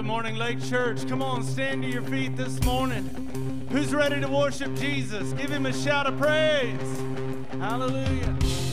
Good morning, Lake Church. Come on, stand to your feet this morning. Who's ready to worship Jesus? Give him a shout of praise. Hallelujah.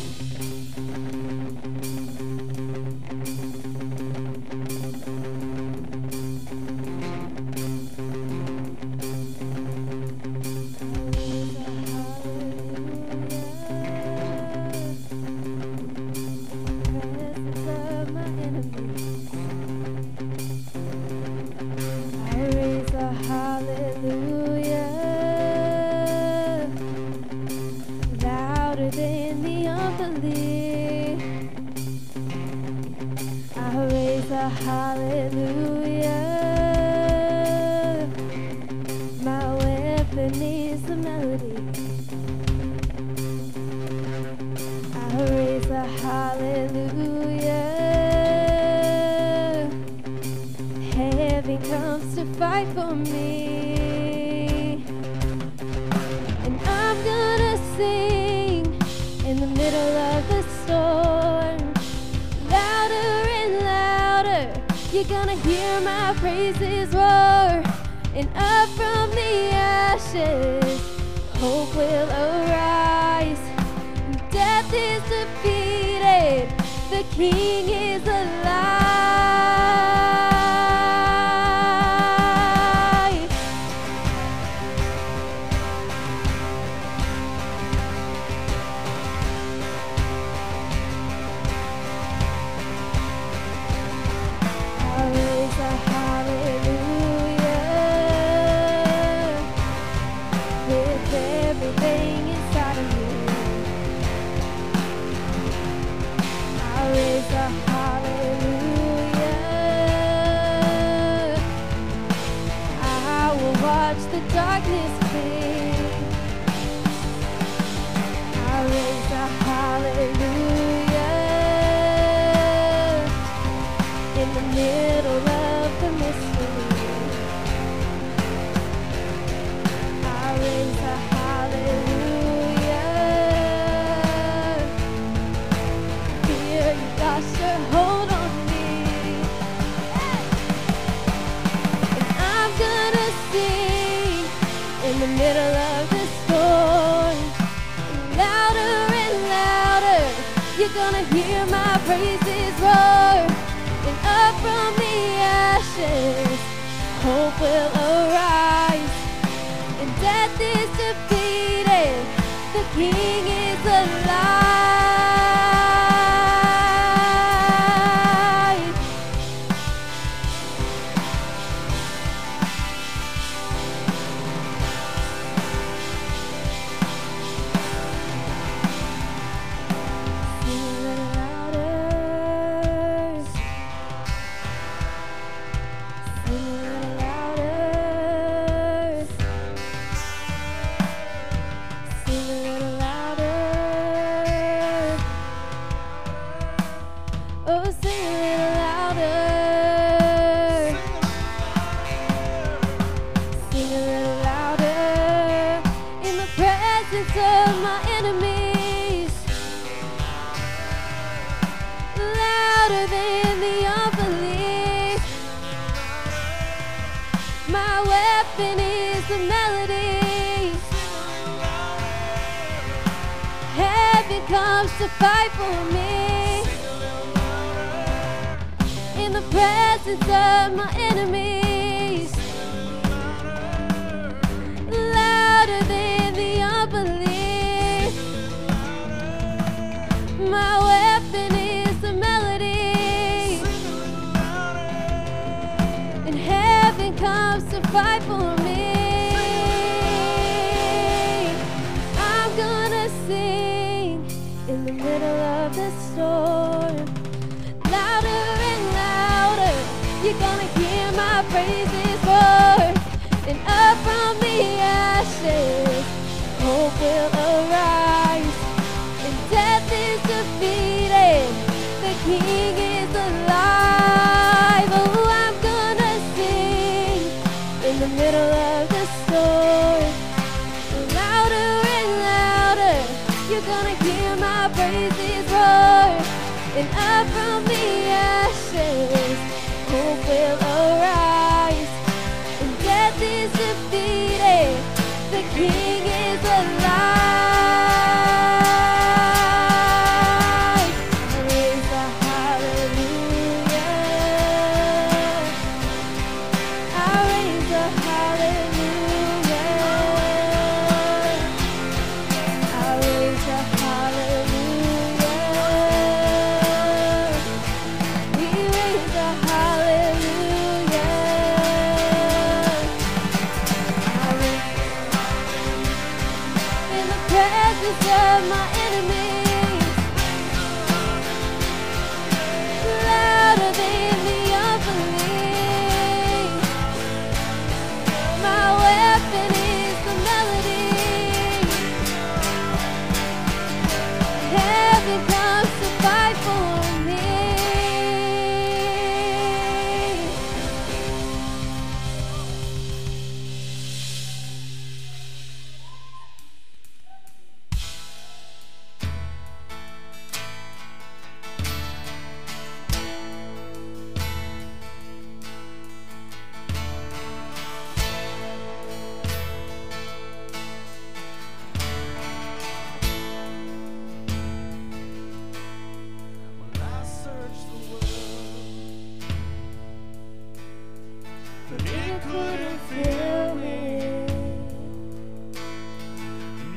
Couldn't fill me.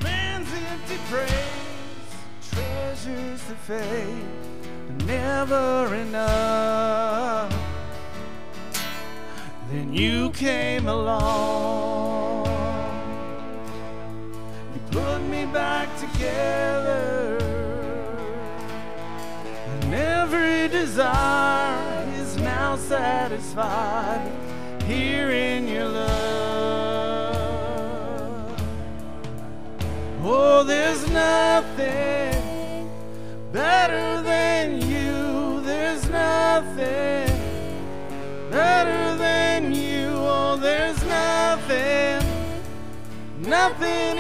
Man's empty praise, treasures fade, are never enough. Then you came along. You put me back together. And every desire is now satisfied here in your love. Oh, there's nothing better than you. There's nothing better than you. Oh, there's nothing, nothing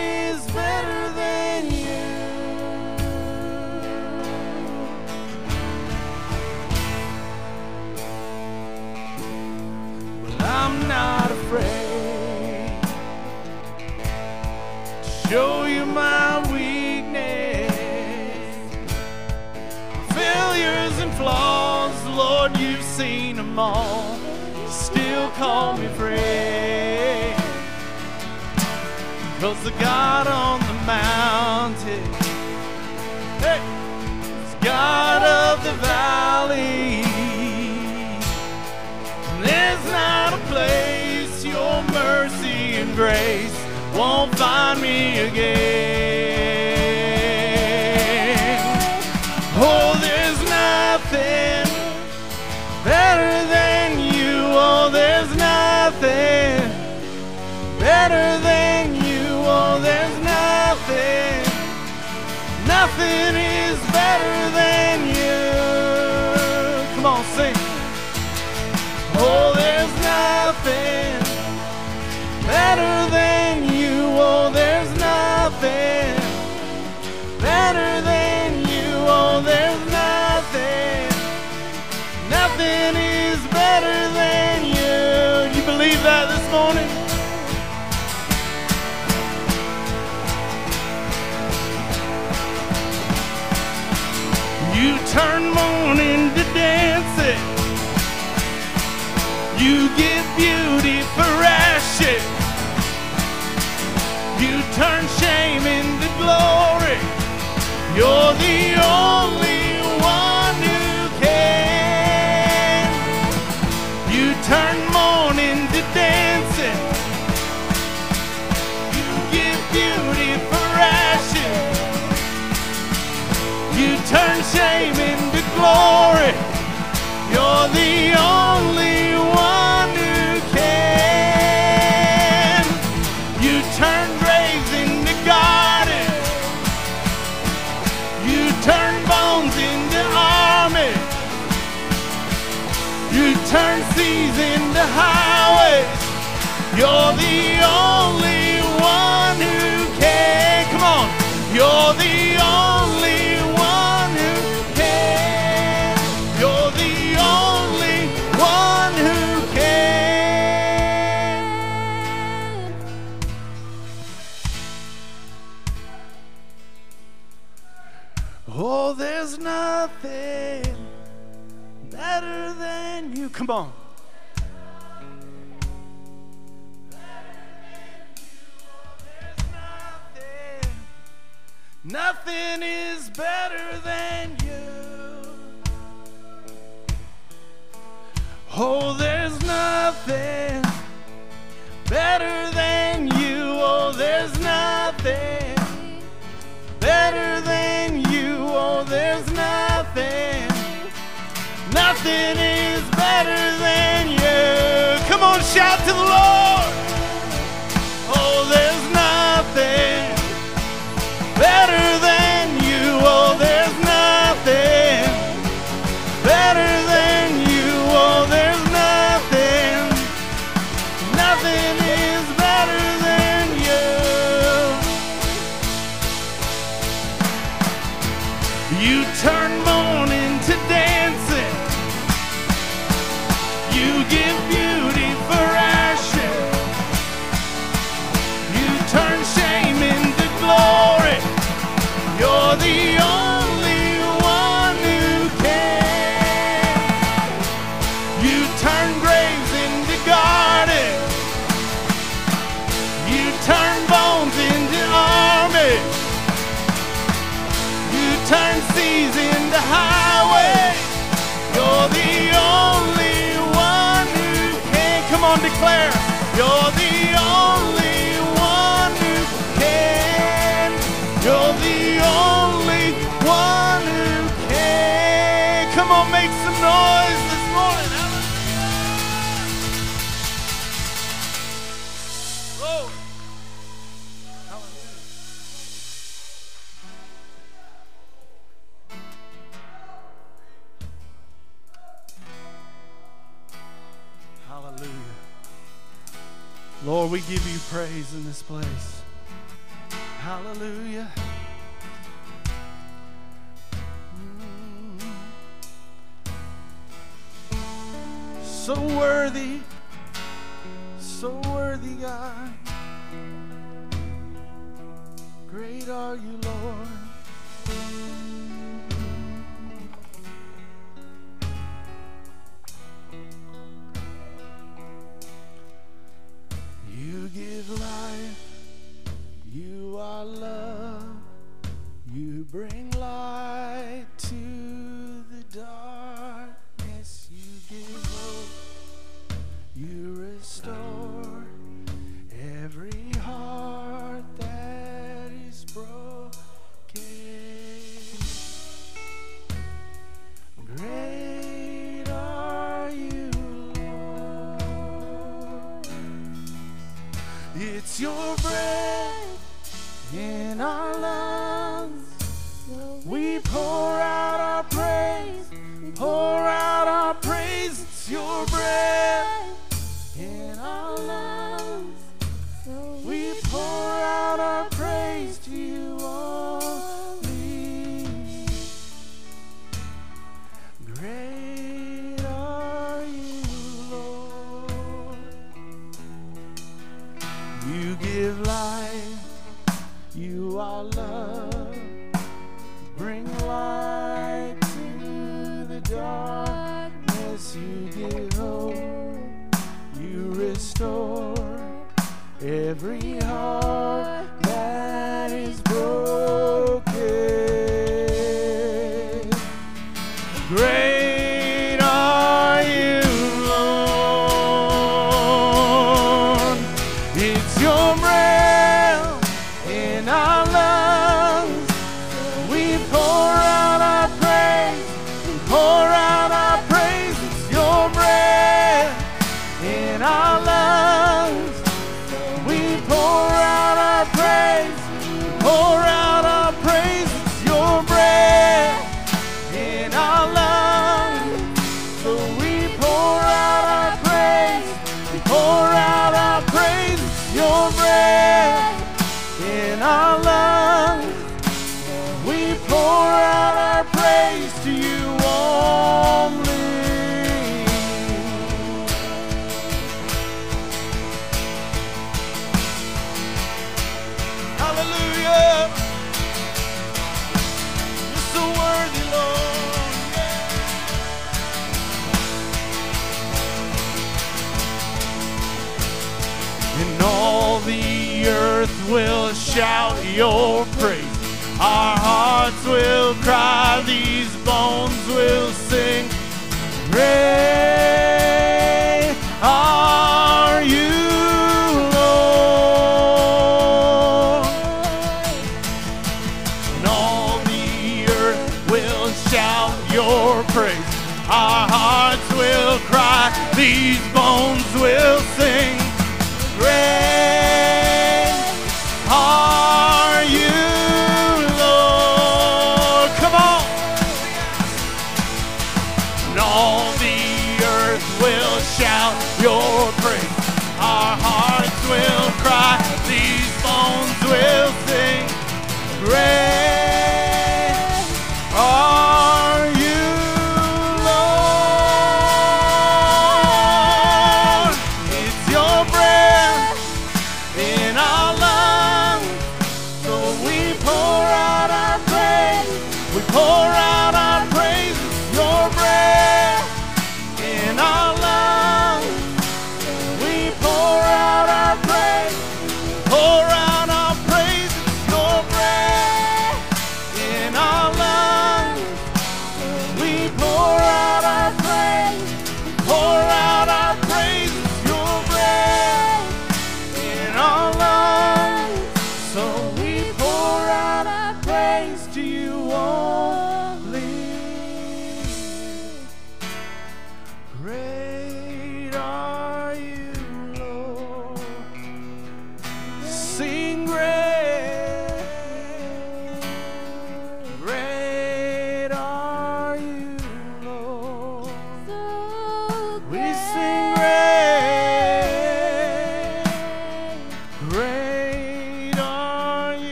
them all. Still call me friend. Cause the God on the mountain, hey, is God of the valley. There's not a place your mercy and grace won't find me again. Nothing beauty for ashes. You turn shame into glory. You're the only one who can. You turn mourning to dancing. You give beauty for ashes. You turn shame into glory. You're the only You're the It's your breath in our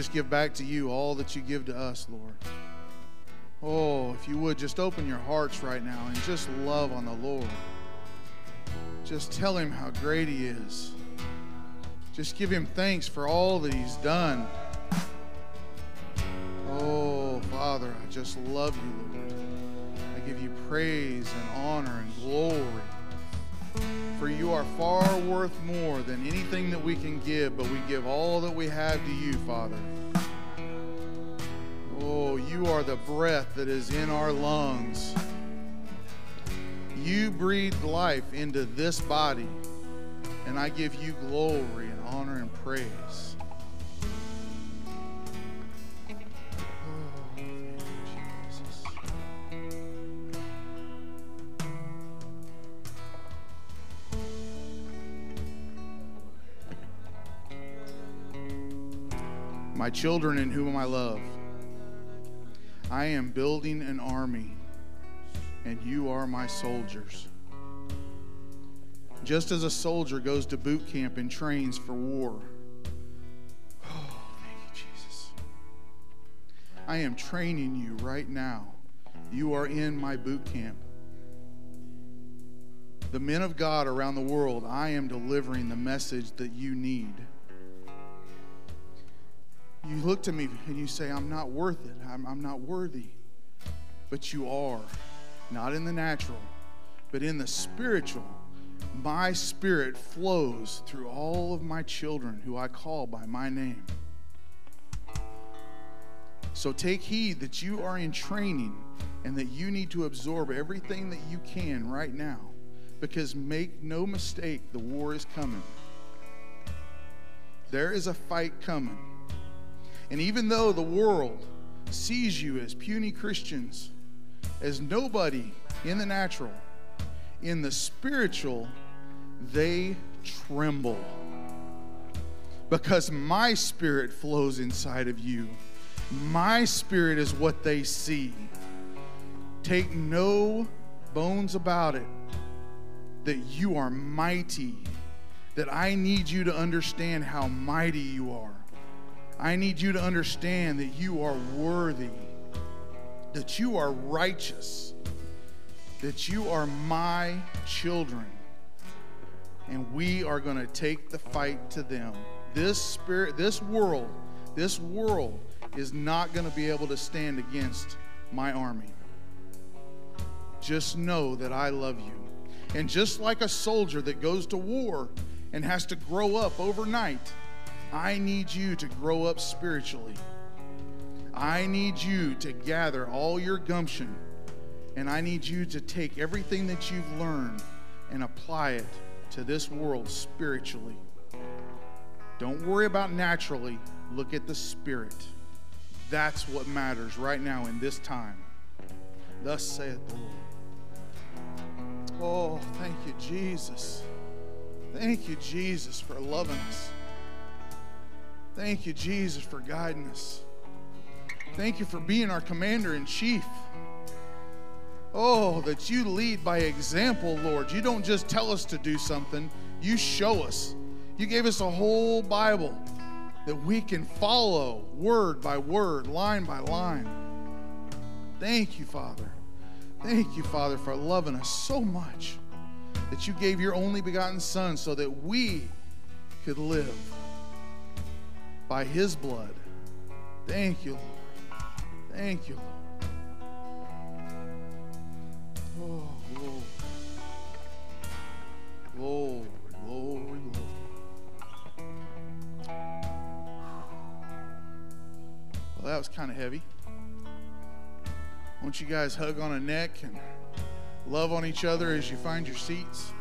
just give back to you all that you give to us, Lord. Oh, if you would just open your hearts right now and just love on the Lord. Just tell him how great he is. Just give him thanks for all that he's done. Oh, Father, I just love you, Lord. I give you praise and honor and glory. You are far worth more than anything that we can give, but we give all that we have to you, Father. Oh, you are the breath that is in our lungs. You breathed life into this body, and I give you glory and honor and praise. My children in whom I love, I am building an army, and you are my soldiers. Just as a soldier goes to boot camp and trains for war. Oh, thank you, Jesus. I am training you right now. You are in my boot camp. The men of God around the world, I am delivering the message that you need. You look to me and you say, I'm not worth it. I'm, I'm not worthy. But you are, not in the natural, but in the spiritual. My spirit flows through all of my children who I call by my name. So take heed that you are in training and that you need to absorb everything that you can right now. Because make no mistake, the war is coming. There is a fight coming. And even though the world sees you as puny Christians, as nobody in the natural, in the spiritual, they tremble. Because my spirit flows inside of you. My spirit is what they see. Take no bones about it that you are mighty, that I need you to understand how mighty you are. I need you to understand that you are worthy, that you are righteous, that you are my children. And we are going to take the fight to them. This spirit, this world, this world is not going to be able to stand against my army. Just know that I love you. And just like a soldier that goes to war and has to grow up overnight, I need you to grow up spiritually. I need you to gather all your gumption, and I need you to take everything that you've learned and apply it to this world spiritually. Don't worry about naturally, look at the spirit. That's what matters right now in this time. Thus saith the Lord. Oh, thank you, Jesus. Thank you, Jesus, for loving us. Thank you, Jesus, for guiding us. Thank you for being our commander in chief. Oh, that you lead by example, Lord. You don't just tell us to do something, you show us. You gave us a whole Bible that we can follow word by word, line by line. Thank you, Father. Thank you, Father, for loving us so much that you gave your only begotten Son so that we could live by his blood. Thank you, Lord. Thank you, Lord. Oh, glory. Glory, glory, glory. Well, that was kind of heavy. Won't you guys hug on a neck and love on each other as you find your seats?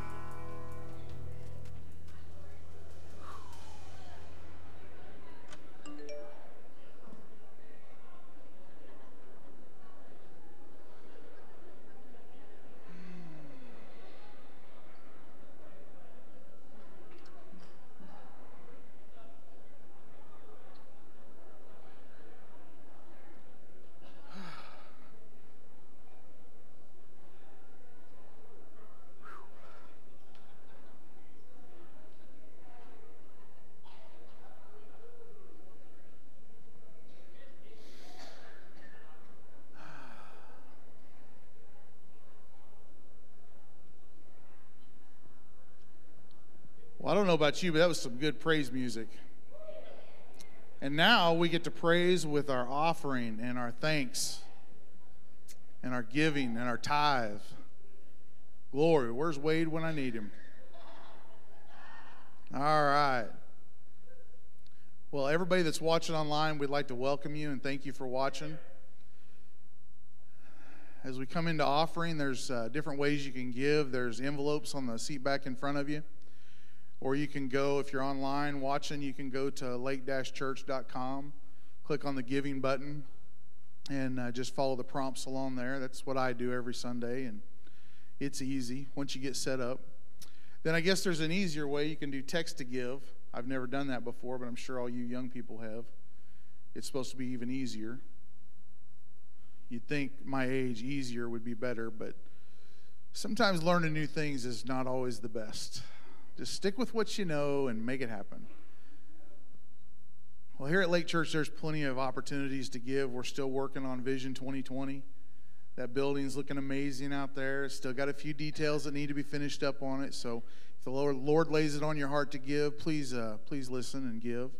Well, I don't know about you, but that was some good praise music. And now we get to praise with our offering and our thanks and our giving and our tithe. Glory. Where's Wade when I need him? All right. Well, everybody that's watching online, we'd like to welcome you and thank you for watching. As we come into offering, there's uh, different ways you can give. There's envelopes on the seat back in front of you. Or you can go, if you're online watching, you can go to lake-church.com, click on the giving button, and uh, just follow the prompts along there. That's what I do every Sunday, and it's easy once you get set up. Then I guess there's an easier way. You can do text to give. I've never done that before, but I'm sure all you young people have. It's supposed to be even easier. You'd think my age easier would be better, but sometimes learning new things is not always the best. Just stick with what you know and make it happen. Well, here at Lake Church, there's plenty of opportunities to give. We're still working on Vision 2020. That building's looking amazing out there. Still got a few details that need to be finished up on it. So, if the Lord, Lord lays it on your heart to give, please, uh, please listen and give.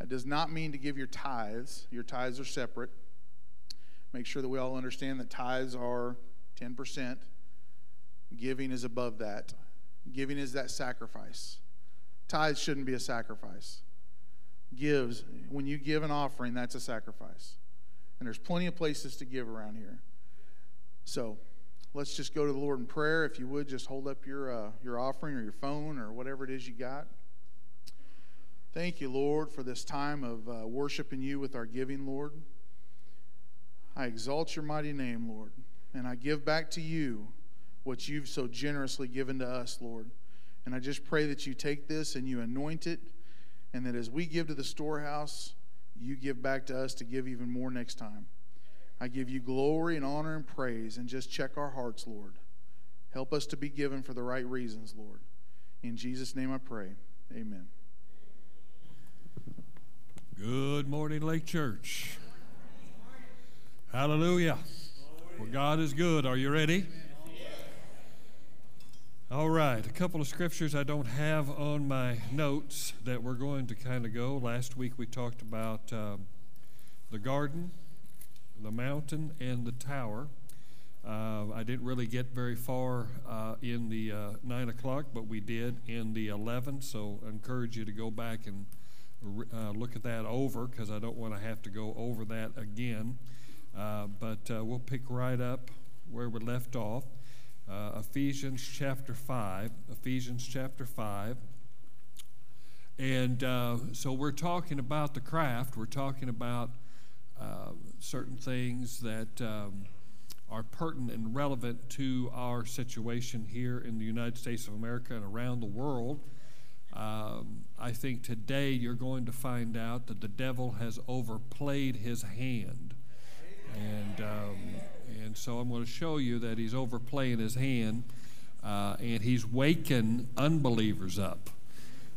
That does not mean to give your tithes. Your tithes are separate. Make sure that we all understand that tithes are 10%. Giving is above that. Giving is that sacrifice. Tithes shouldn't be a sacrifice. Gives, when you give an offering, that's a sacrifice. And there's plenty of places to give around here. So let's just go to the Lord in prayer. If you would, just hold up your, uh, your offering or your phone or whatever it is you got. Thank you, Lord, for this time of uh, worshiping you with our giving, Lord. I exalt your mighty name, Lord, and I give back to you what you've so generously given to us, Lord. And I just pray that you take this and you anoint it, and that as we give to the storehouse, you give back to us to give even more next time. I give you glory and honor and praise, and just check our hearts, Lord. Help us to be given for the right reasons, Lord. In Jesus' name I pray. Amen. Good morning, Lake Church. Hallelujah. Well, God is good. Are you ready? All right, a couple of scriptures I don't have on my notes that we're going to kind of go. Last week we talked about um, the garden, the mountain, and the tower. Uh, I didn't really get very far uh, in the uh, 9 o'clock, but we did in the 11, so I encourage you to go back and uh, look at that over because I don't want to have to go over that again. Uh, but uh, we'll pick right up where we left off uh, Ephesians chapter 5. Ephesians chapter 5. And uh, so we're talking about the craft, we're talking about uh, certain things that um, are pertinent and relevant to our situation here in the United States of America and around the world. Um, I think today you're going to find out that the devil has overplayed his hand. And um, and so I'm going to show you that he's overplaying his hand uh, and he's waking unbelievers up.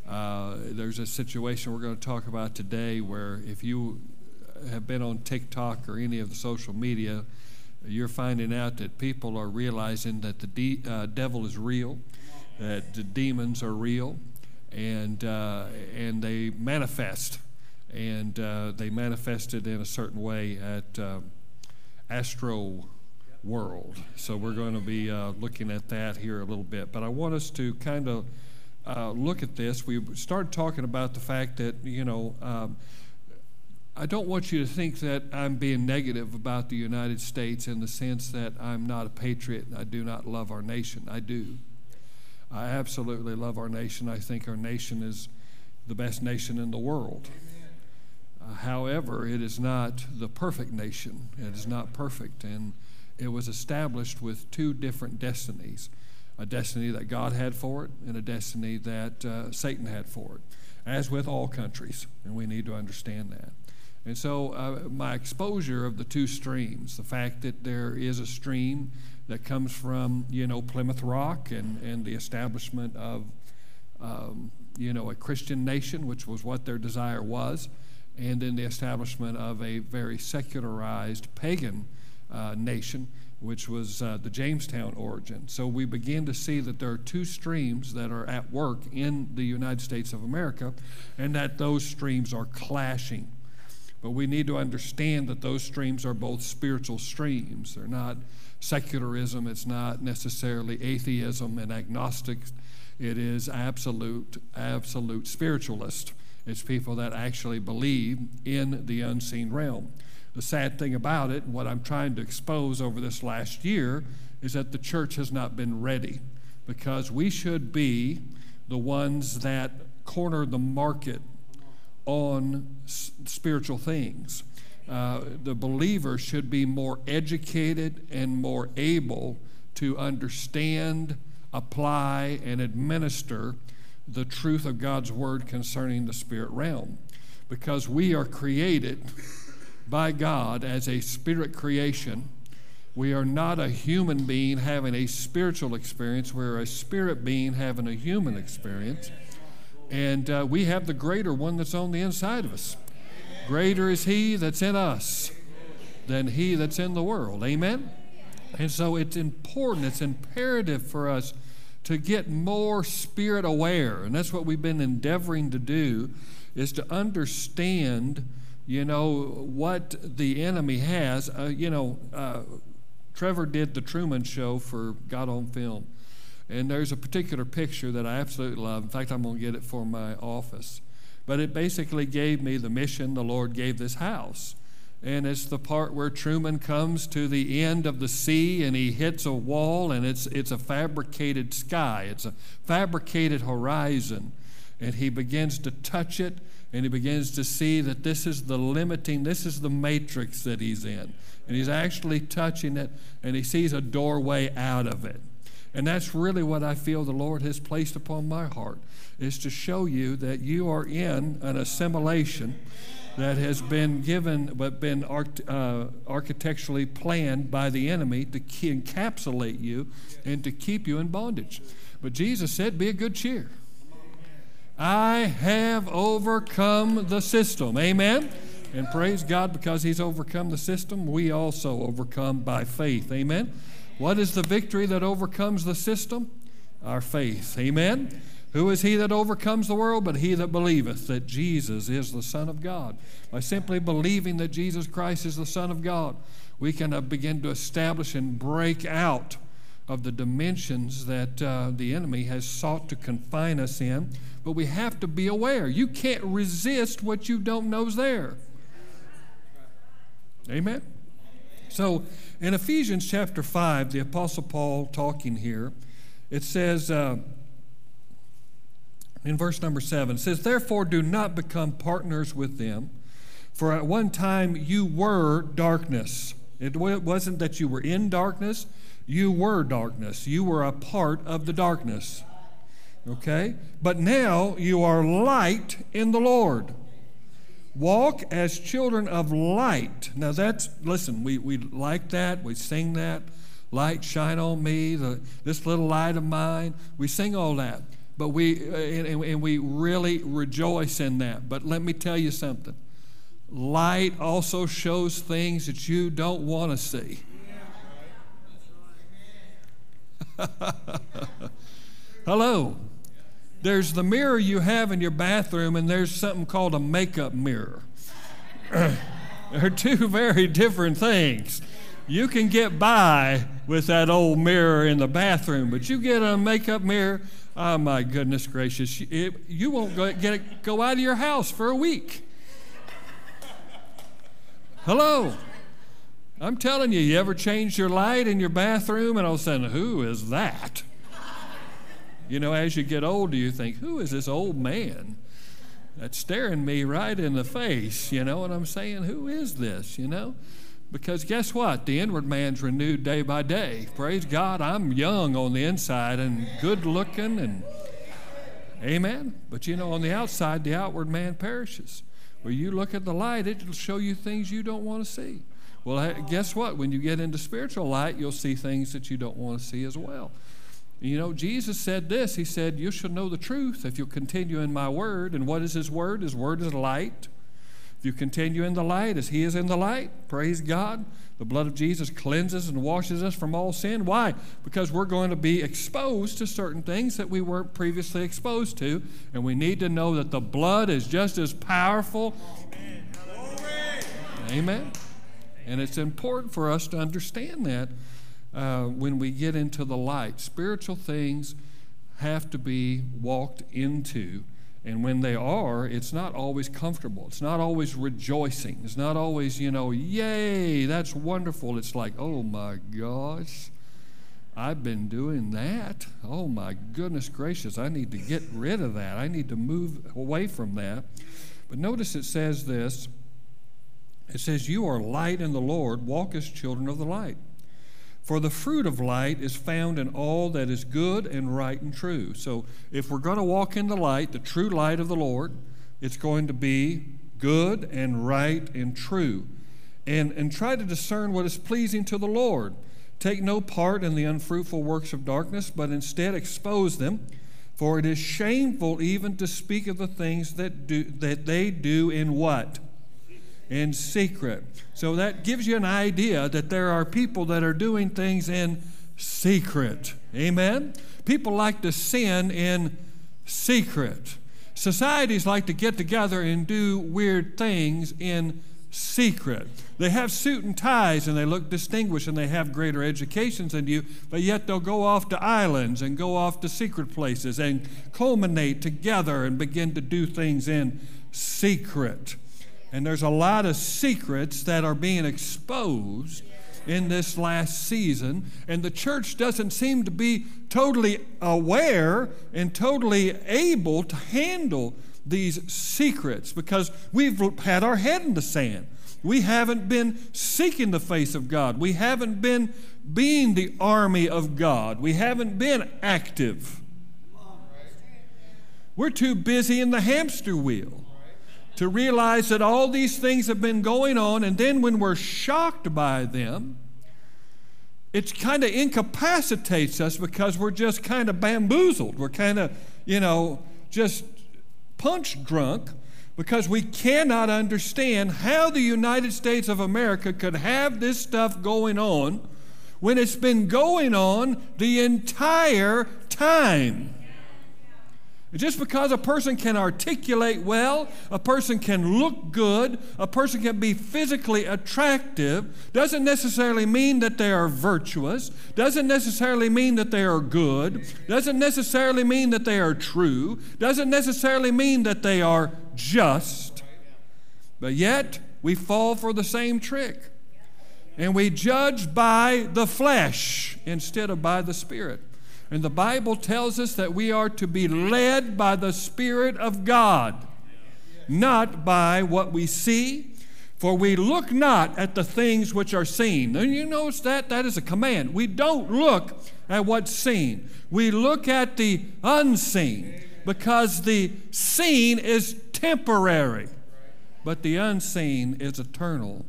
Uh, there's a situation we're going to talk about today where if you have been on TikTok or any of the social media, you're finding out that people are realizing that the de- uh, devil is real, that the demons are real, and uh, and they manifest, and uh, they manifested in a certain way at uh, Astro World. So we're going to be uh, looking at that here a little bit. But I want us to kind of uh, look at this. We started talking about the fact that you know. Um, I don't want you to think that I'm being negative about the United States in the sense that I'm not a patriot and I do not love our nation. I do. I absolutely love our nation. I think our nation is the best nation in the world. However, it is not the perfect nation. It is not perfect. And it was established with two different destinies a destiny that God had for it and a destiny that uh, Satan had for it, as with all countries. And we need to understand that. And so, uh, my exposure of the two streams, the fact that there is a stream that comes from, you know, Plymouth Rock and, and the establishment of, um, you know, a Christian nation, which was what their desire was, and then the establishment of a very secularized pagan uh, nation, which was uh, the Jamestown origin. So we begin to see that there are two streams that are at work in the United States of America, and that those streams are clashing. But we need to understand that those streams are both spiritual streams. They're not secularism, it's not necessarily atheism and agnostic. It is absolute, absolute spiritualist. It's people that actually believe in the unseen realm. The sad thing about it, what I'm trying to expose over this last year, is that the church has not been ready because we should be the ones that corner the market on s- spiritual things. Uh, the believer should be more educated and more able to understand, apply, and administer the truth of God's word concerning the spirit realm. Because we are created by God as a spirit creation. We are not a human being having a spiritual experience, we're a spirit being having a human experience. And uh, we have the greater one that's on the inside of us. Greater is He that's in us than He that's in the world. Amen? And so it's important, it's imperative for us to get more spirit aware. And that's what we've been endeavoring to do is to understand, you know, what the enemy has. Uh, you know, uh, Trevor did the Truman Show for God on Film. And there's a particular picture that I absolutely love. In fact, I'm going to get it for my office. But it basically gave me the mission the Lord gave this house. And it's the part where Truman comes to the end of the sea and he hits a wall, and it's, it's a fabricated sky, it's a fabricated horizon. And he begins to touch it, and he begins to see that this is the limiting, this is the matrix that he's in. And he's actually touching it, and he sees a doorway out of it. And that's really what I feel the Lord has placed upon my heart is to show you that you are in an assimilation that has been given but been uh, architecturally planned by the enemy to encapsulate you and to keep you in bondage. But Jesus said, Be a good cheer. I have overcome the system. Amen. And praise God because He's overcome the system, we also overcome by faith. Amen. What is the victory that overcomes the system? Our faith. Amen. Who is he that overcomes the world? But he that believeth that Jesus is the Son of God. By simply believing that Jesus Christ is the Son of God, we can uh, begin to establish and break out of the dimensions that uh, the enemy has sought to confine us in. But we have to be aware. You can't resist what you don't know is there. Amen. So in Ephesians chapter 5, the Apostle Paul talking here, it says uh, in verse number 7, it says, Therefore do not become partners with them, for at one time you were darkness. It wasn't that you were in darkness, you were darkness. You were a part of the darkness. Okay? But now you are light in the Lord. Walk as children of light. Now that's, listen, we, we like that, we sing that. Light shine on me, the, this little light of mine. We sing all that. But we, uh, and, and we really rejoice in that. But let me tell you something light also shows things that you don't want to see. Hello. There's the mirror you have in your bathroom, and there's something called a makeup mirror. They're two very different things. You can get by with that old mirror in the bathroom, but you get a makeup mirror, oh my goodness gracious, it, you won't go, get it, go out of your house for a week. Hello. I'm telling you, you ever changed your light in your bathroom and all of a sudden, who is that? You know, as you get older, you think, who is this old man that's staring me right in the face? You know what I'm saying? Who is this? You know? Because guess what? The inward man's renewed day by day. Praise God, I'm young on the inside and good looking and amen. But you know, on the outside, the outward man perishes. Where you look at the light, it'll show you things you don't want to see. Well, guess what? When you get into spiritual light, you'll see things that you don't want to see as well. You know, Jesus said this He said, You shall know the truth if you'll continue in my word. And what is His word? His word is light. You continue in the light as He is in the light, praise God. The blood of Jesus cleanses and washes us from all sin. Why? Because we're going to be exposed to certain things that we weren't previously exposed to. And we need to know that the blood is just as powerful. Amen. Amen. And it's important for us to understand that uh, when we get into the light. Spiritual things have to be walked into. And when they are, it's not always comfortable. It's not always rejoicing. It's not always, you know, yay, that's wonderful. It's like, oh my gosh, I've been doing that. Oh my goodness gracious, I need to get rid of that. I need to move away from that. But notice it says this it says, You are light in the Lord, walk as children of the light. For the fruit of light is found in all that is good and right and true. So if we're going to walk in the light, the true light of the Lord, it's going to be good and right and true. And, and try to discern what is pleasing to the Lord. Take no part in the unfruitful works of darkness, but instead expose them. For it is shameful even to speak of the things that, do, that they do in what? In secret. So that gives you an idea that there are people that are doing things in secret. Amen? People like to sin in secret. Societies like to get together and do weird things in secret. They have suit and ties and they look distinguished and they have greater educations than you, but yet they'll go off to islands and go off to secret places and culminate together and begin to do things in secret. And there's a lot of secrets that are being exposed in this last season. And the church doesn't seem to be totally aware and totally able to handle these secrets because we've had our head in the sand. We haven't been seeking the face of God. We haven't been being the army of God. We haven't been active. We're too busy in the hamster wheel to realize that all these things have been going on, and then when we're shocked by them, it kind of incapacitates us because we're just kind of bamboozled. We're kind of, you know, just punch drunk because we cannot understand how the United States of America could have this stuff going on when it's been going on the entire time. Just because a person can articulate well, a person can look good, a person can be physically attractive, doesn't necessarily mean that they are virtuous, doesn't necessarily mean that they are good, doesn't necessarily mean that they are true, doesn't necessarily mean that they are just. But yet, we fall for the same trick. And we judge by the flesh instead of by the spirit. And the Bible tells us that we are to be led by the Spirit of God, not by what we see. For we look not at the things which are seen. And you notice that? That is a command. We don't look at what's seen, we look at the unseen because the seen is temporary, but the unseen is eternal.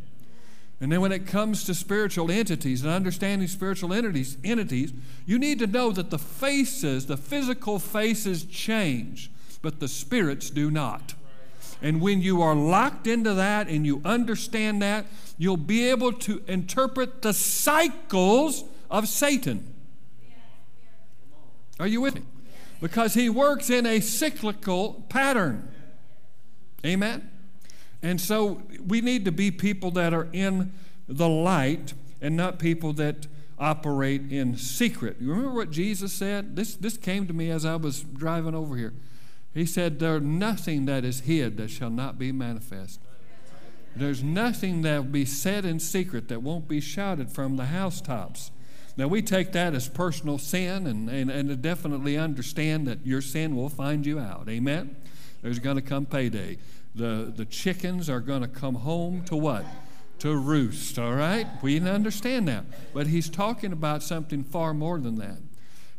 And then when it comes to spiritual entities and understanding spiritual entities, entities, you need to know that the faces, the physical faces change, but the spirits do not. And when you are locked into that and you understand that, you'll be able to interpret the cycles of Satan. Are you with me? Because he works in a cyclical pattern. Amen? And so we need to be people that are in the light and not people that operate in secret. You remember what Jesus said? This, this came to me as I was driving over here. He said, There's nothing that is hid that shall not be manifest. There's nothing that will be said in secret that won't be shouted from the housetops. Now, we take that as personal sin and, and, and definitely understand that your sin will find you out. Amen? There's going to come payday. The, the chickens are going to come home to what? To roost, all right? We understand that. But he's talking about something far more than that.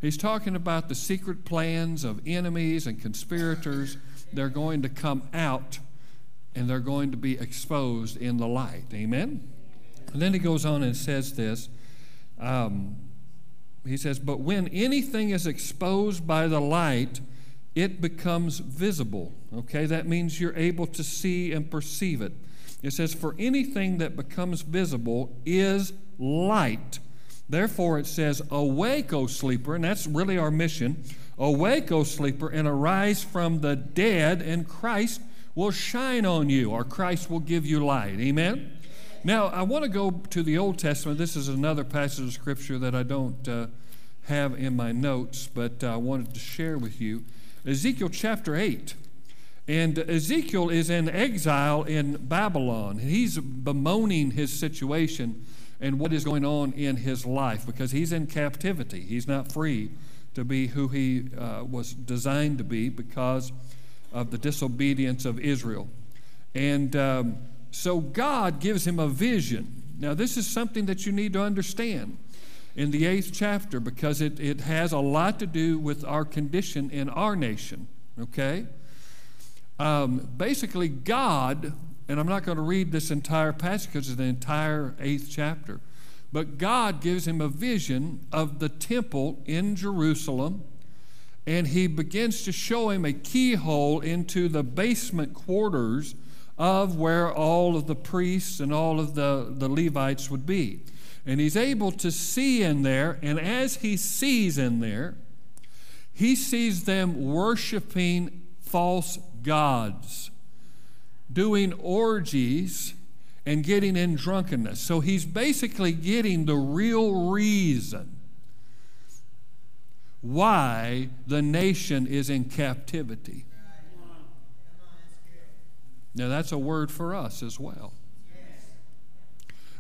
He's talking about the secret plans of enemies and conspirators. They're going to come out and they're going to be exposed in the light. Amen? And then he goes on and says this. Um, he says, But when anything is exposed by the light, it becomes visible. Okay, that means you're able to see and perceive it. It says, For anything that becomes visible is light. Therefore, it says, Awake, O sleeper, and that's really our mission. Awake, O sleeper, and arise from the dead, and Christ will shine on you, or Christ will give you light. Amen? Now, I want to go to the Old Testament. This is another passage of Scripture that I don't uh, have in my notes, but uh, I wanted to share with you. Ezekiel chapter 8. And Ezekiel is in exile in Babylon. He's bemoaning his situation and what is going on in his life because he's in captivity. He's not free to be who he uh, was designed to be because of the disobedience of Israel. And um, so God gives him a vision. Now, this is something that you need to understand in the eighth chapter because it, it has a lot to do with our condition in our nation, okay? Um, basically, God, and I'm not going to read this entire passage because it's the entire eighth chapter, but God gives him a vision of the temple in Jerusalem and he begins to show him a keyhole into the basement quarters of where all of the priests and all of the, the Levites would be. And he's able to see in there, and as he sees in there, he sees them worshiping false gods, doing orgies, and getting in drunkenness. So he's basically getting the real reason why the nation is in captivity. Now, that's a word for us as well.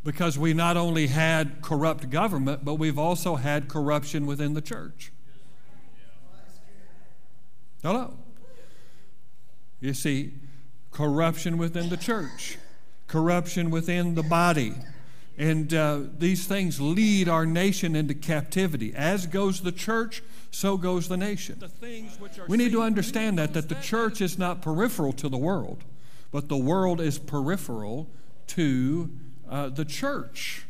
Because we not only had corrupt government, but we've also had corruption within the church. Hello? You see, corruption within the church, corruption within the body. And uh, these things lead our nation into captivity. As goes the church, so goes the nation. We need to understand that, that the church is not peripheral to the world, but the world is peripheral to uh, the church.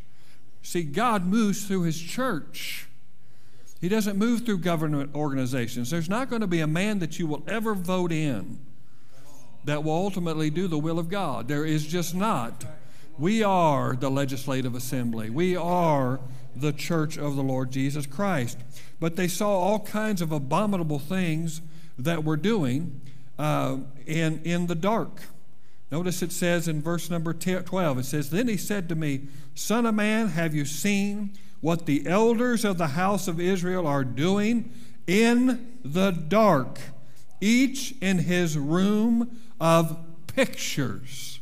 See, God moves through His church. He doesn't move through government organizations. There's not going to be a man that you will ever vote in that will ultimately do the will of God. There is just not. We are the legislative assembly. We are the church of the Lord Jesus Christ. But they saw all kinds of abominable things that we're doing uh, in, in the dark. Notice it says in verse number 12, it says, Then he said to me, Son of man, have you seen what the elders of the house of Israel are doing in the dark, each in his room of pictures?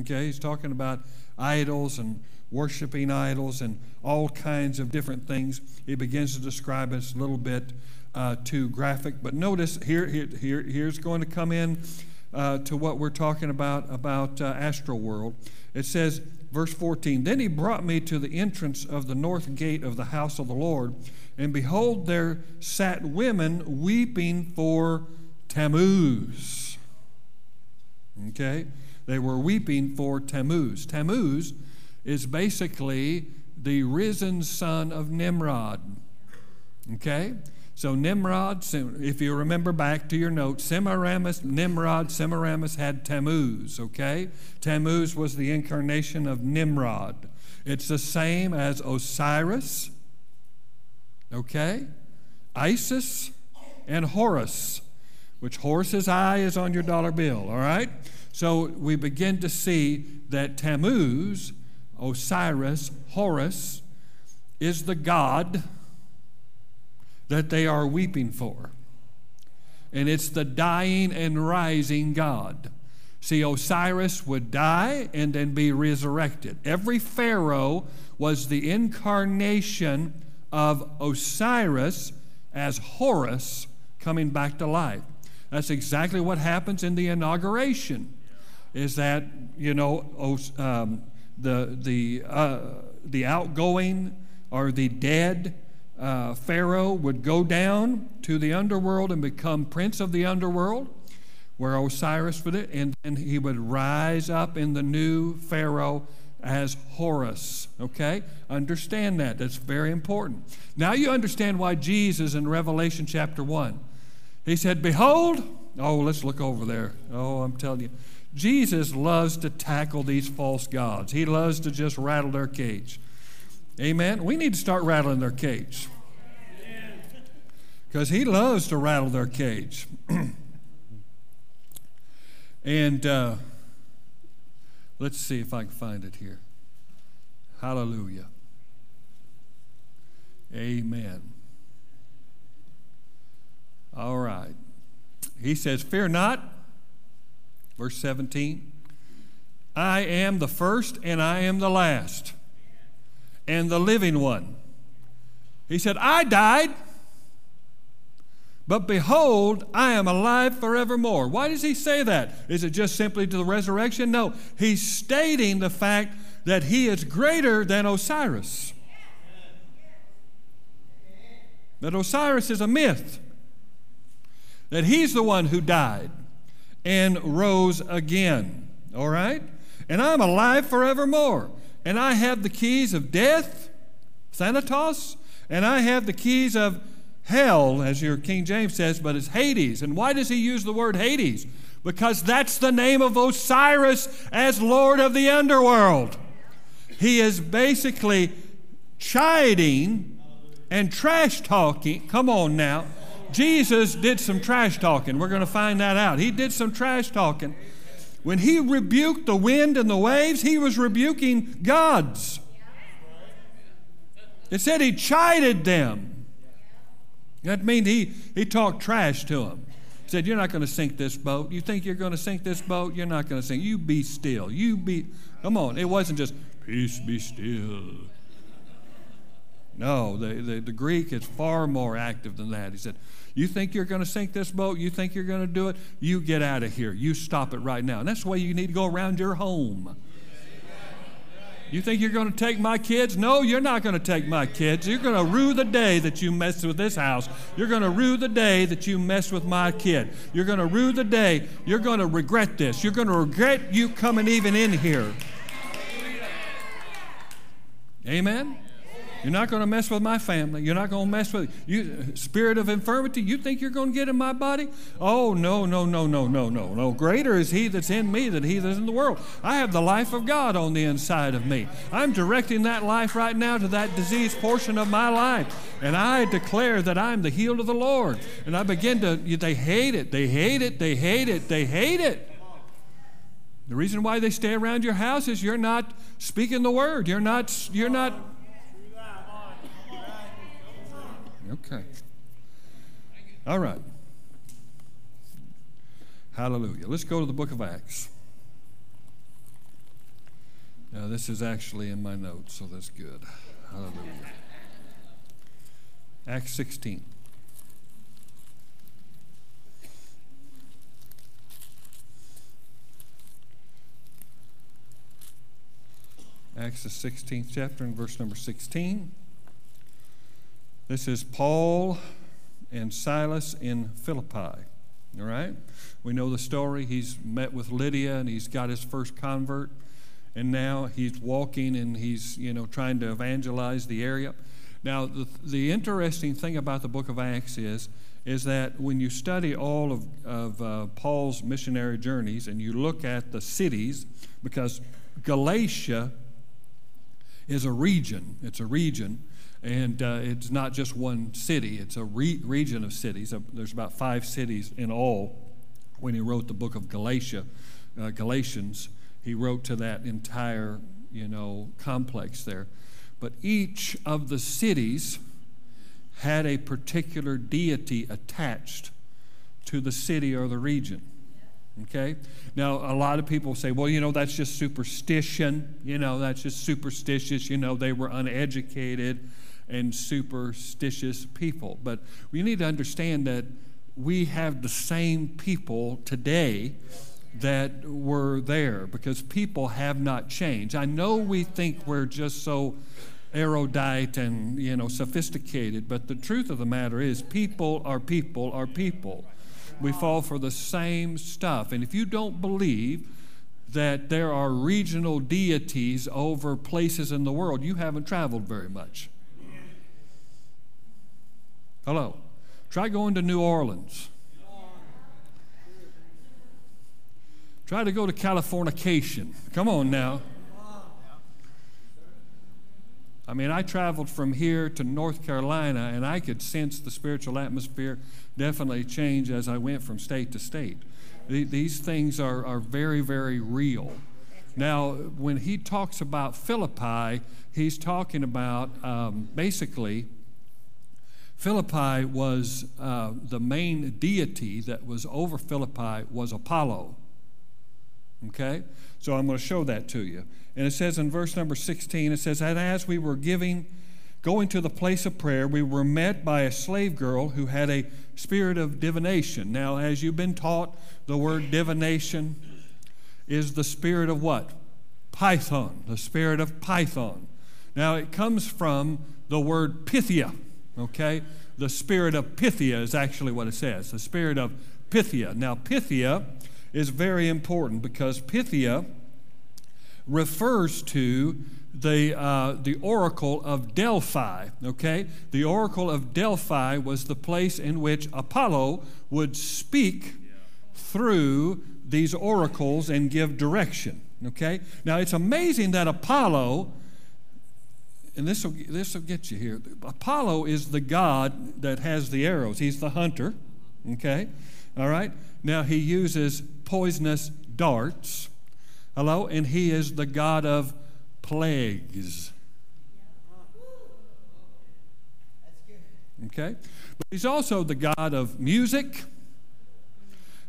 Okay, he's talking about idols and worshiping idols and all kinds of different things. He begins to describe us a little bit uh, too graphic. But notice here, here, here, here's going to come in uh, to what we're talking about about uh, Astroworld. It says, verse 14, Then he brought me to the entrance of the north gate of the house of the Lord, and behold, there sat women weeping for Tammuz. Okay? They were weeping for Tammuz. Tammuz is basically the risen son of Nimrod. Okay? So Nimrod, if you remember back to your notes, Semiramis, Nimrod, Semiramis had Tammuz, okay? Tammuz was the incarnation of Nimrod. It's the same as Osiris, okay? Isis and Horus, which Horus's eye is on your dollar bill, all right? So we begin to see that Tammuz, Osiris, Horus, is the God that they are weeping for. And it's the dying and rising God. See, Osiris would die and then be resurrected. Every Pharaoh was the incarnation of Osiris as Horus coming back to life. That's exactly what happens in the inauguration. Is that you know um, the the uh, the outgoing or the dead uh, Pharaoh would go down to the underworld and become prince of the underworld, where Osiris would, and then he would rise up in the new Pharaoh as Horus. Okay? Understand that. That's very important. Now you understand why Jesus in Revelation chapter 1, he said, Behold, oh, let's look over there. Oh, I'm telling you. Jesus loves to tackle these false gods. He loves to just rattle their cage. Amen. We need to start rattling their cage. Because he loves to rattle their cage. and uh, let's see if I can find it here. Hallelujah. Amen. All right. He says, Fear not. Verse 17. I am the first and I am the last and the living one. He said, I died, but behold, I am alive forevermore. Why does he say that? Is it just simply to the resurrection? No, he's stating the fact that he is greater than Osiris. That Osiris is a myth, that he's the one who died and rose again. All right? And I'm alive forevermore. And I have the keys of death, Thanatos, and I have the keys of hell, as your King James says, but it's Hades. And why does he use the word Hades? Because that's the name of Osiris as Lord of the underworld. He is basically chiding and trash talking. Come on now. Jesus did some trash talking. We're going to find that out. He did some trash talking when he rebuked the wind and the waves, he was rebuking gods. It said he chided them. That means he, he talked trash to them. He said, You're not going to sink this boat. You think you're going to sink this boat? You're not going to sink. You be still. You be. Come on. It wasn't just, Peace be still. No, the, the, the Greek is far more active than that. He said, you think you're going to sink this boat? You think you're going to do it? You get out of here. You stop it right now. And that's way you need to go around your home. You think you're going to take my kids? No, you're not going to take my kids. You're going to rue the day that you messed with this house. You're going to rue the day that you messed with my kid. You're going to rue the day. You're going to regret this. You're going to regret you coming even in here. Amen? You're not going to mess with my family. You're not going to mess with you. Spirit of infirmity. You think you're going to get in my body? Oh no, no, no, no, no, no, no. Greater is He that's in me than He that's in the world. I have the life of God on the inside of me. I'm directing that life right now to that diseased portion of my life, and I declare that I'm the healed of the Lord. And I begin to. They hate it. They hate it. They hate it. They hate it. The reason why they stay around your house is you're not speaking the word. You're not. You're not Okay. All right. Hallelujah. Let's go to the book of Acts. Now, this is actually in my notes, so that's good. Hallelujah. Acts 16. Acts the 16th chapter and verse number 16. This is Paul and Silas in Philippi. All right? We know the story. He's met with Lydia and he's got his first convert. And now he's walking and he's, you know, trying to evangelize the area. Now, the, the interesting thing about the book of Acts is, is that when you study all of, of uh, Paul's missionary journeys and you look at the cities, because Galatia is a region, it's a region, And uh, it's not just one city, it's a re- region of cities. Uh, there's about five cities in all when he wrote the book of Galatia, uh, Galatians. He wrote to that entire, you know, complex there. But each of the cities had a particular deity attached to the city or the region. Okay? Now, a lot of people say, well, you know, that's just superstition. You know, that's just superstitious. You know, they were uneducated and superstitious people. But we need to understand that we have the same people today that were there because people have not changed. I know we think we're just so erudite and you know sophisticated, but the truth of the matter is people are people are people. We fall for the same stuff. And if you don't believe that there are regional deities over places in the world, you haven't traveled very much. Hello. Try going to New Orleans. Try to go to Californication. Come on now. I mean, I traveled from here to North Carolina, and I could sense the spiritual atmosphere definitely change as I went from state to state. These things are, are very, very real. Now, when he talks about Philippi, he's talking about um, basically Philippi was uh, the main deity that was over Philippi was Apollo. Okay? So I'm going to show that to you. And it says in verse number 16, it says, And as we were giving, going to the place of prayer, we were met by a slave girl who had a spirit of divination. Now, as you've been taught, the word divination is the spirit of what? Python, the spirit of Python. Now, it comes from the word Pythia, okay? The spirit of Pythia is actually what it says, the spirit of Pythia. Now, Pythia is very important because Pythia refers to the, uh, the oracle of Delphi. Okay? The oracle of Delphi was the place in which Apollo would speak through these oracles and give direction. Okay? Now it's amazing that Apollo, and this will, this will get you here. Apollo is the god that has the arrows, he's the hunter. Okay? All right? Now he uses poisonous darts. Hello? And he is the God of plagues. Okay? But he's also the God of music.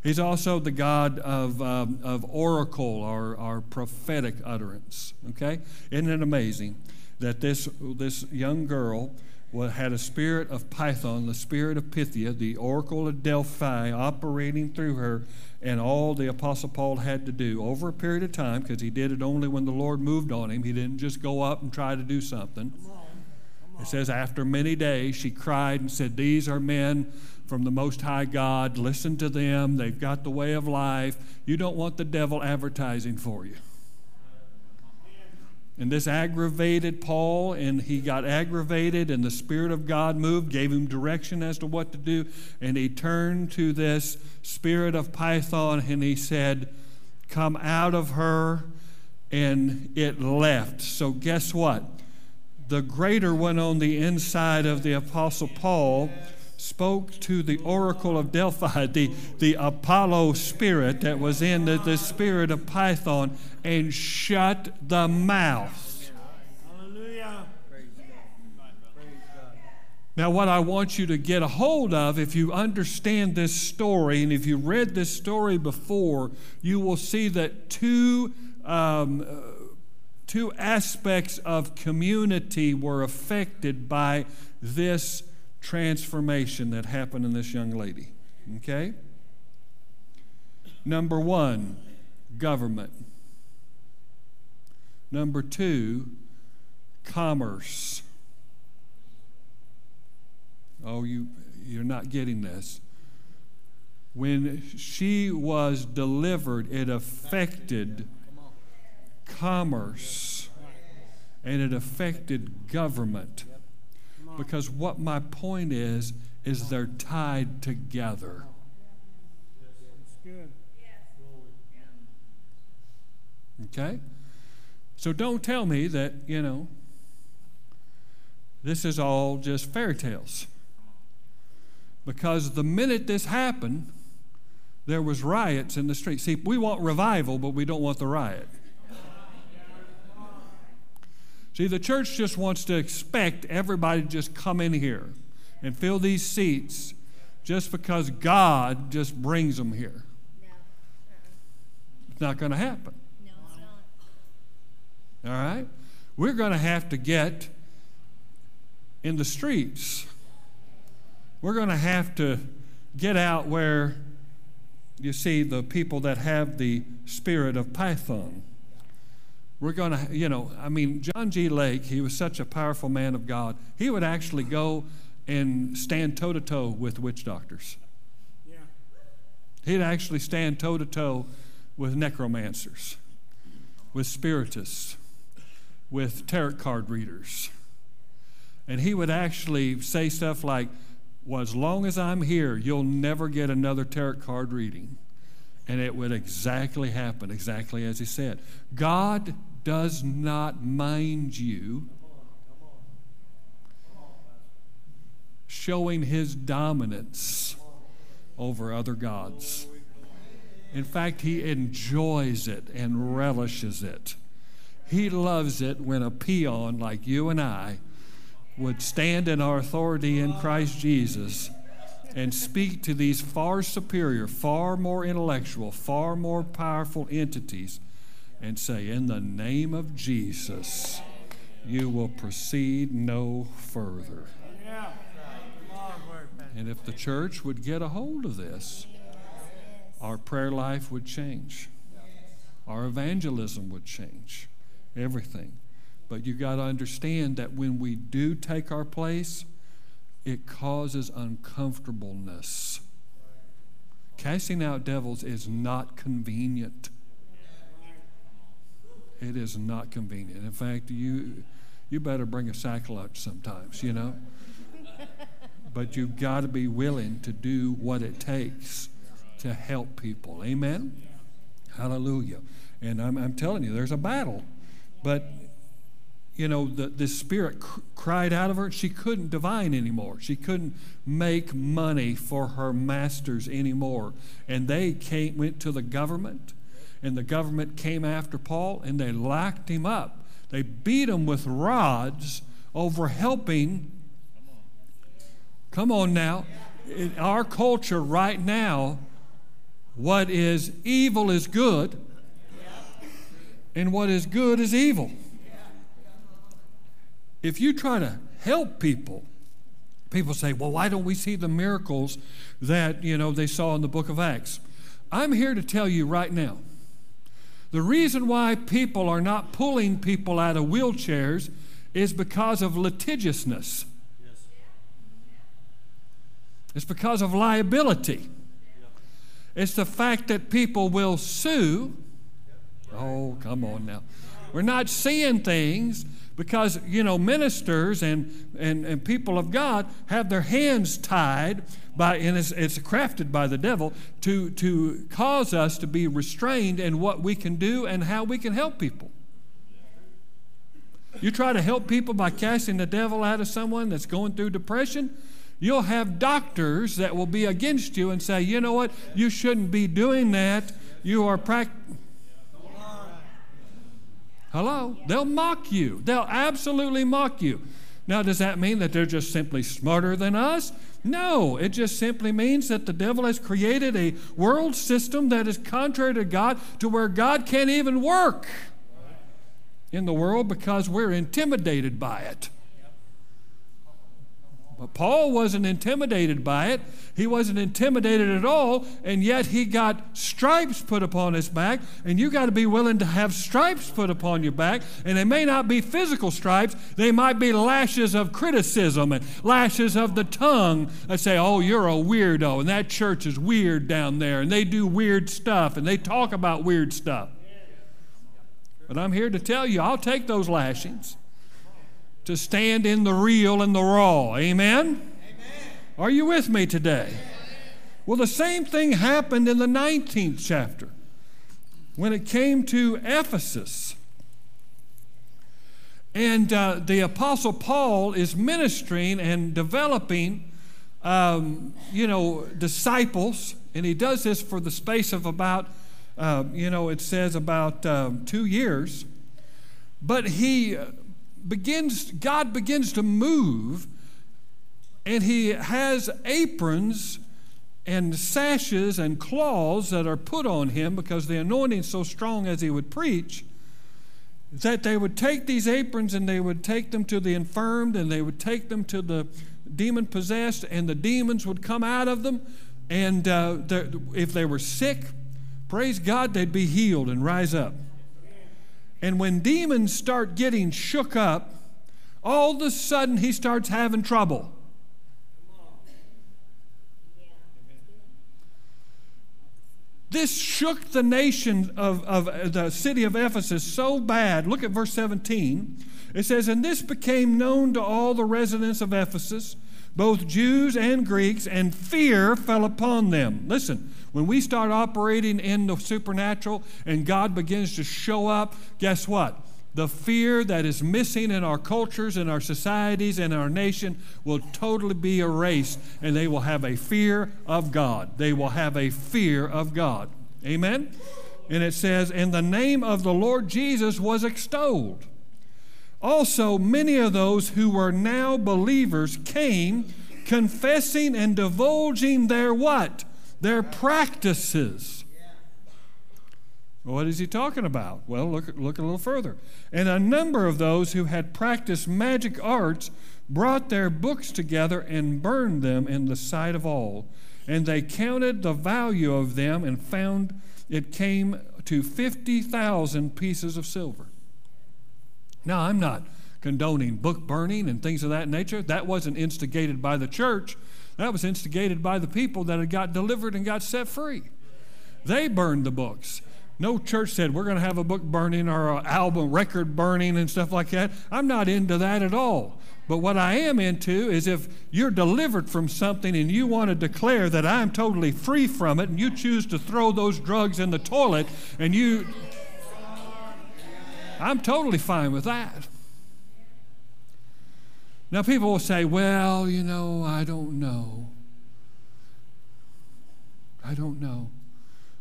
He's also the God of, um, of oracle or, or prophetic utterance. Okay? Isn't it amazing that this, this young girl had a spirit of Python, the spirit of Pythia, the oracle of Delphi operating through her, and all the Apostle Paul had to do over a period of time, because he did it only when the Lord moved on him. He didn't just go up and try to do something. It says, after many days, she cried and said, These are men from the Most High God. Listen to them. They've got the way of life. You don't want the devil advertising for you. And this aggravated Paul, and he got aggravated, and the Spirit of God moved, gave him direction as to what to do. And he turned to this spirit of Python and he said, Come out of her. And it left. So, guess what? The greater one on the inside of the Apostle Paul spoke to the oracle of Delphi, the, the Apollo spirit that was in the, the spirit of Python, and shut the mouth. Hallelujah. Now, what I want you to get a hold of, if you understand this story, and if you read this story before, you will see that two, um, two aspects of community were affected by this transformation that happened in this young lady. Okay? Number one, government. Number two, commerce. Oh, you, you're not getting this. When she was delivered, it affected commerce and it affected government. Because what my point is, is they're tied together. Okay? So don't tell me that, you know, this is all just fairy tales. Because the minute this happened, there was riots in the street. See, we want revival, but we don't want the riot. See, the church just wants to expect everybody to just come in here and fill these seats just because God just brings them here. It's not going to happen. All right? We're going to have to get in the streets. We're going to have to get out where you see the people that have the spirit of Python. We're going to, you know, I mean, John G. Lake, he was such a powerful man of God. He would actually go and stand toe to toe with witch doctors. Yeah. He'd actually stand toe to toe with necromancers, with spiritists, with tarot card readers. And he would actually say stuff like, well, as long as I'm here, you'll never get another tarot card reading. And it would exactly happen, exactly as he said. God does not mind you showing his dominance over other gods. In fact, he enjoys it and relishes it. He loves it when a peon like you and I would stand in our authority in Christ Jesus and speak to these far superior, far more intellectual, far more powerful entities and say, In the name of Jesus, you will proceed no further. And if the church would get a hold of this, our prayer life would change, our evangelism would change, everything. But you got to understand that when we do take our place, it causes uncomfortableness. Casting out devils is not convenient. It is not convenient. In fact, you you better bring a sack lunch sometimes, you know. but you've got to be willing to do what it takes to help people. Amen. Hallelujah. And I'm, I'm telling you, there's a battle. But you know, the, the spirit cr- cried out of her. She couldn't divine anymore. She couldn't make money for her masters anymore. And they came, went to the government, and the government came after Paul, and they locked him up. They beat him with rods over helping. Come on now. In our culture right now, what is evil is good, and what is good is evil if you try to help people, people say, well, why don't we see the miracles that, you know, they saw in the book of Acts? I'm here to tell you right now. The reason why people are not pulling people out of wheelchairs is because of litigiousness. It's because of liability. It's the fact that people will sue. Oh, come on now. We're not seeing things because you know ministers and, and, and people of god have their hands tied by and it's, it's crafted by the devil to, to cause us to be restrained in what we can do and how we can help people. You try to help people by casting the devil out of someone that's going through depression you'll have doctors that will be against you and say you know what? You shouldn't be doing that. You are practicing Hello? They'll mock you. They'll absolutely mock you. Now, does that mean that they're just simply smarter than us? No, it just simply means that the devil has created a world system that is contrary to God to where God can't even work in the world because we're intimidated by it. Paul wasn't intimidated by it. He wasn't intimidated at all, and yet he got stripes put upon his back. And you got to be willing to have stripes put upon your back. And they may not be physical stripes, they might be lashes of criticism and lashes of the tongue that say, Oh, you're a weirdo, and that church is weird down there, and they do weird stuff, and they talk about weird stuff. But I'm here to tell you, I'll take those lashings to stand in the real and the raw. Amen? Amen. Are you with me today? Well, the same thing happened in the 19th chapter when it came to Ephesus. And uh, the Apostle Paul is ministering and developing, um, you know, disciples, and he does this for the space of about, uh, you know, it says about um, two years. But he begins, God begins to move, and he has aprons and sashes and claws that are put on him because the anointing is so strong as he would preach that they would take these aprons and they would take them to the infirmed and they would take them to the demon possessed and the demons would come out of them. And uh, if they were sick praise god they'd be healed and rise up and when demons start getting shook up all of a sudden he starts having trouble This shook the nation of, of uh, the city of Ephesus so bad. Look at verse 17. It says, And this became known to all the residents of Ephesus, both Jews and Greeks, and fear fell upon them. Listen, when we start operating in the supernatural and God begins to show up, guess what? the fear that is missing in our cultures, in our societies, in our nation will totally be erased, and they will have a fear of God. They will have a fear of God. Amen? And it says, And the name of the Lord Jesus was extolled. Also, many of those who were now believers came confessing and divulging their what? Their practices what is he talking about? Well, look, look a little further. And a number of those who had practiced magic arts brought their books together and burned them in the sight of all. And they counted the value of them and found it came to 50,000 pieces of silver. Now, I'm not condoning book burning and things of that nature. That wasn't instigated by the church, that was instigated by the people that had got delivered and got set free. They burned the books. No church said we're going to have a book burning or an album record burning and stuff like that. I'm not into that at all. But what I am into is if you're delivered from something and you want to declare that I'm totally free from it and you choose to throw those drugs in the toilet and you. I'm totally fine with that. Now, people will say, well, you know, I don't know. I don't know.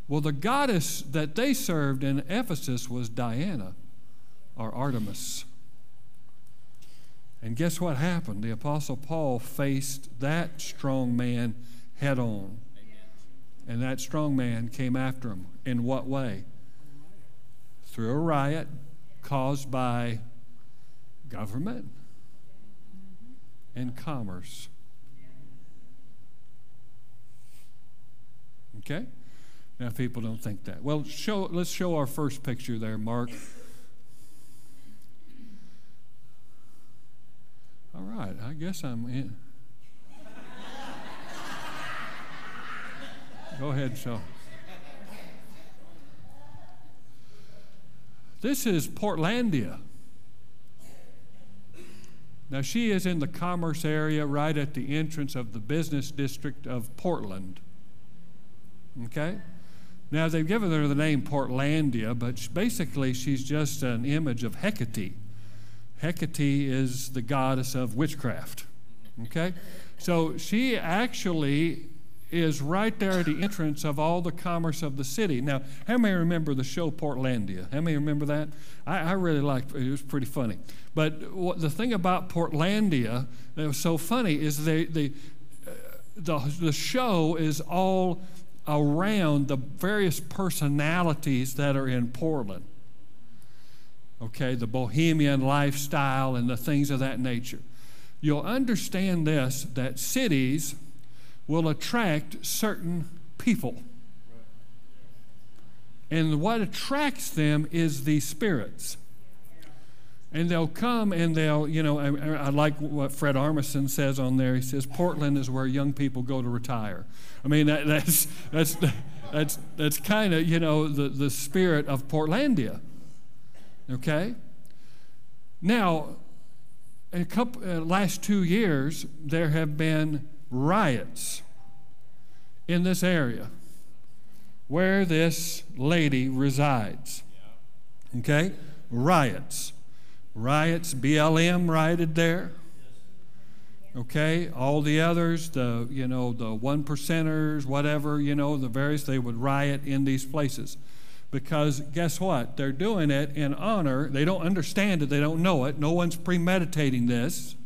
Well, the goddess that they served in Ephesus was Diana or Artemis. And guess what happened? The Apostle Paul faced that strong man head on. And that strong man came after him. In what way? Through a riot caused by government and commerce. Okay? Now, people don't think that. Well, show, let's show our first picture there, Mark. All right, I guess I'm in. Go ahead, show. This is Portlandia. Now, she is in the commerce area right at the entrance of the business district of Portland. Okay? Now, they've given her the name Portlandia, but basically she's just an image of Hecate. Hecate is the goddess of witchcraft. Okay? So she actually is right there at the entrance of all the commerce of the city. Now, how many remember the show Portlandia? How many remember that? I, I really liked it. It was pretty funny. But what, the thing about Portlandia that was so funny is they, they, uh, the, the show is all around the various personalities that are in Portland. Okay, the bohemian lifestyle and the things of that nature. You'll understand this that cities will attract certain people. And what attracts them is the spirits and they'll come and they'll, you know, I, I, like what Fred Armisen says on there. He says Portland is where young people go to retire. I mean, that, that's that's that's that's kind of you know the the spirit of Portlandia. Okay. Now, in a couple uh, last two years, there have been riots in this area where this lady resides. Okay, riots riots, BLM rioted there. Okay, all the others, the you know the one percenters, whatever you know, the various, they would riot in these places, because guess what? They're doing it in honor. They don't understand it. They don't know it. No one's premeditating this.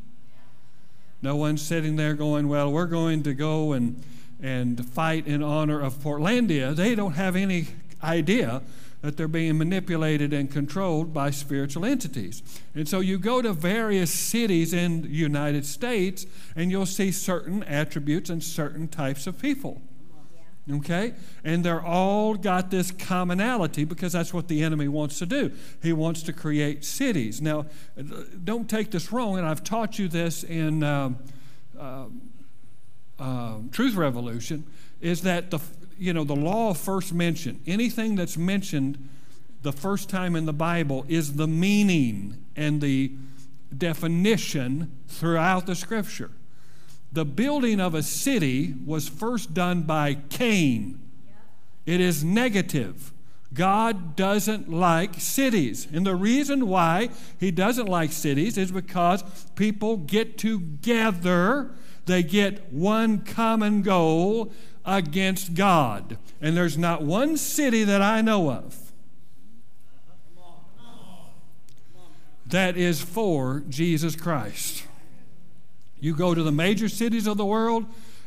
No one's sitting there going, well, we're going to go and and fight in honor of Portlandia. They don't have any idea that they're being manipulated and controlled by spiritual entities. And so you go to various cities in the United States and you'll see certain attributes and certain types of people. Okay? And they're all got this commonality because that's what the enemy wants to do. He wants to create cities. Now, don't take this wrong, and I've taught you this in uh, uh, uh, Truth Revolution, is that the, you know, the law first mentioned, anything that's mentioned the first time in the Bible is the meaning and the definition throughout the scripture. The building of a city was first done by Cain. It is negative. God doesn't like cities. And the reason why he doesn't like cities is because people get together, they get one common goal, against God. And there's not one city that I know of that is for Jesus Christ. You go to the major cities of the world,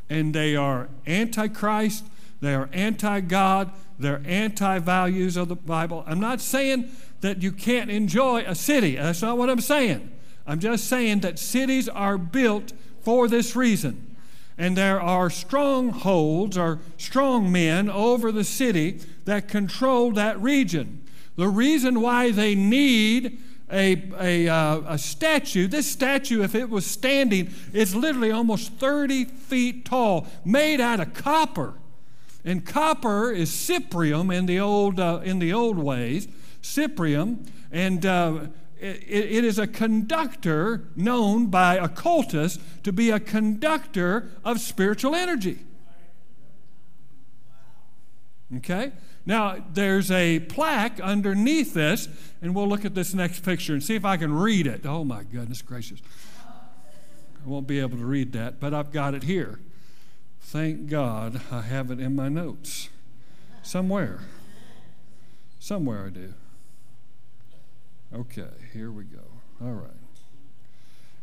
and they are antichrist, they are anti God, they're anti values of the Bible. I'm not saying that you can't enjoy a city. That's not what I'm saying. I'm just saying that cities are built for this reason and there are strongholds or strong men over the city that control that region. The reason why they need a, a, uh, a statue, this statue, if it was standing, is literally almost 30 feet tall, made out of copper. And copper is cyprium in the old, uh, in the old ways, cyprium. And uh, it, it is a conductor known by occultists to be a conductor of spiritual energy. Okay? Now, there's a plaque underneath this, and we'll look at this next picture and see if I can read it. Oh, my goodness gracious. I won't be able to read that, but I've got it here. Thank God I have it in my notes. Somewhere. Somewhere I do. Okay, here we go. All right.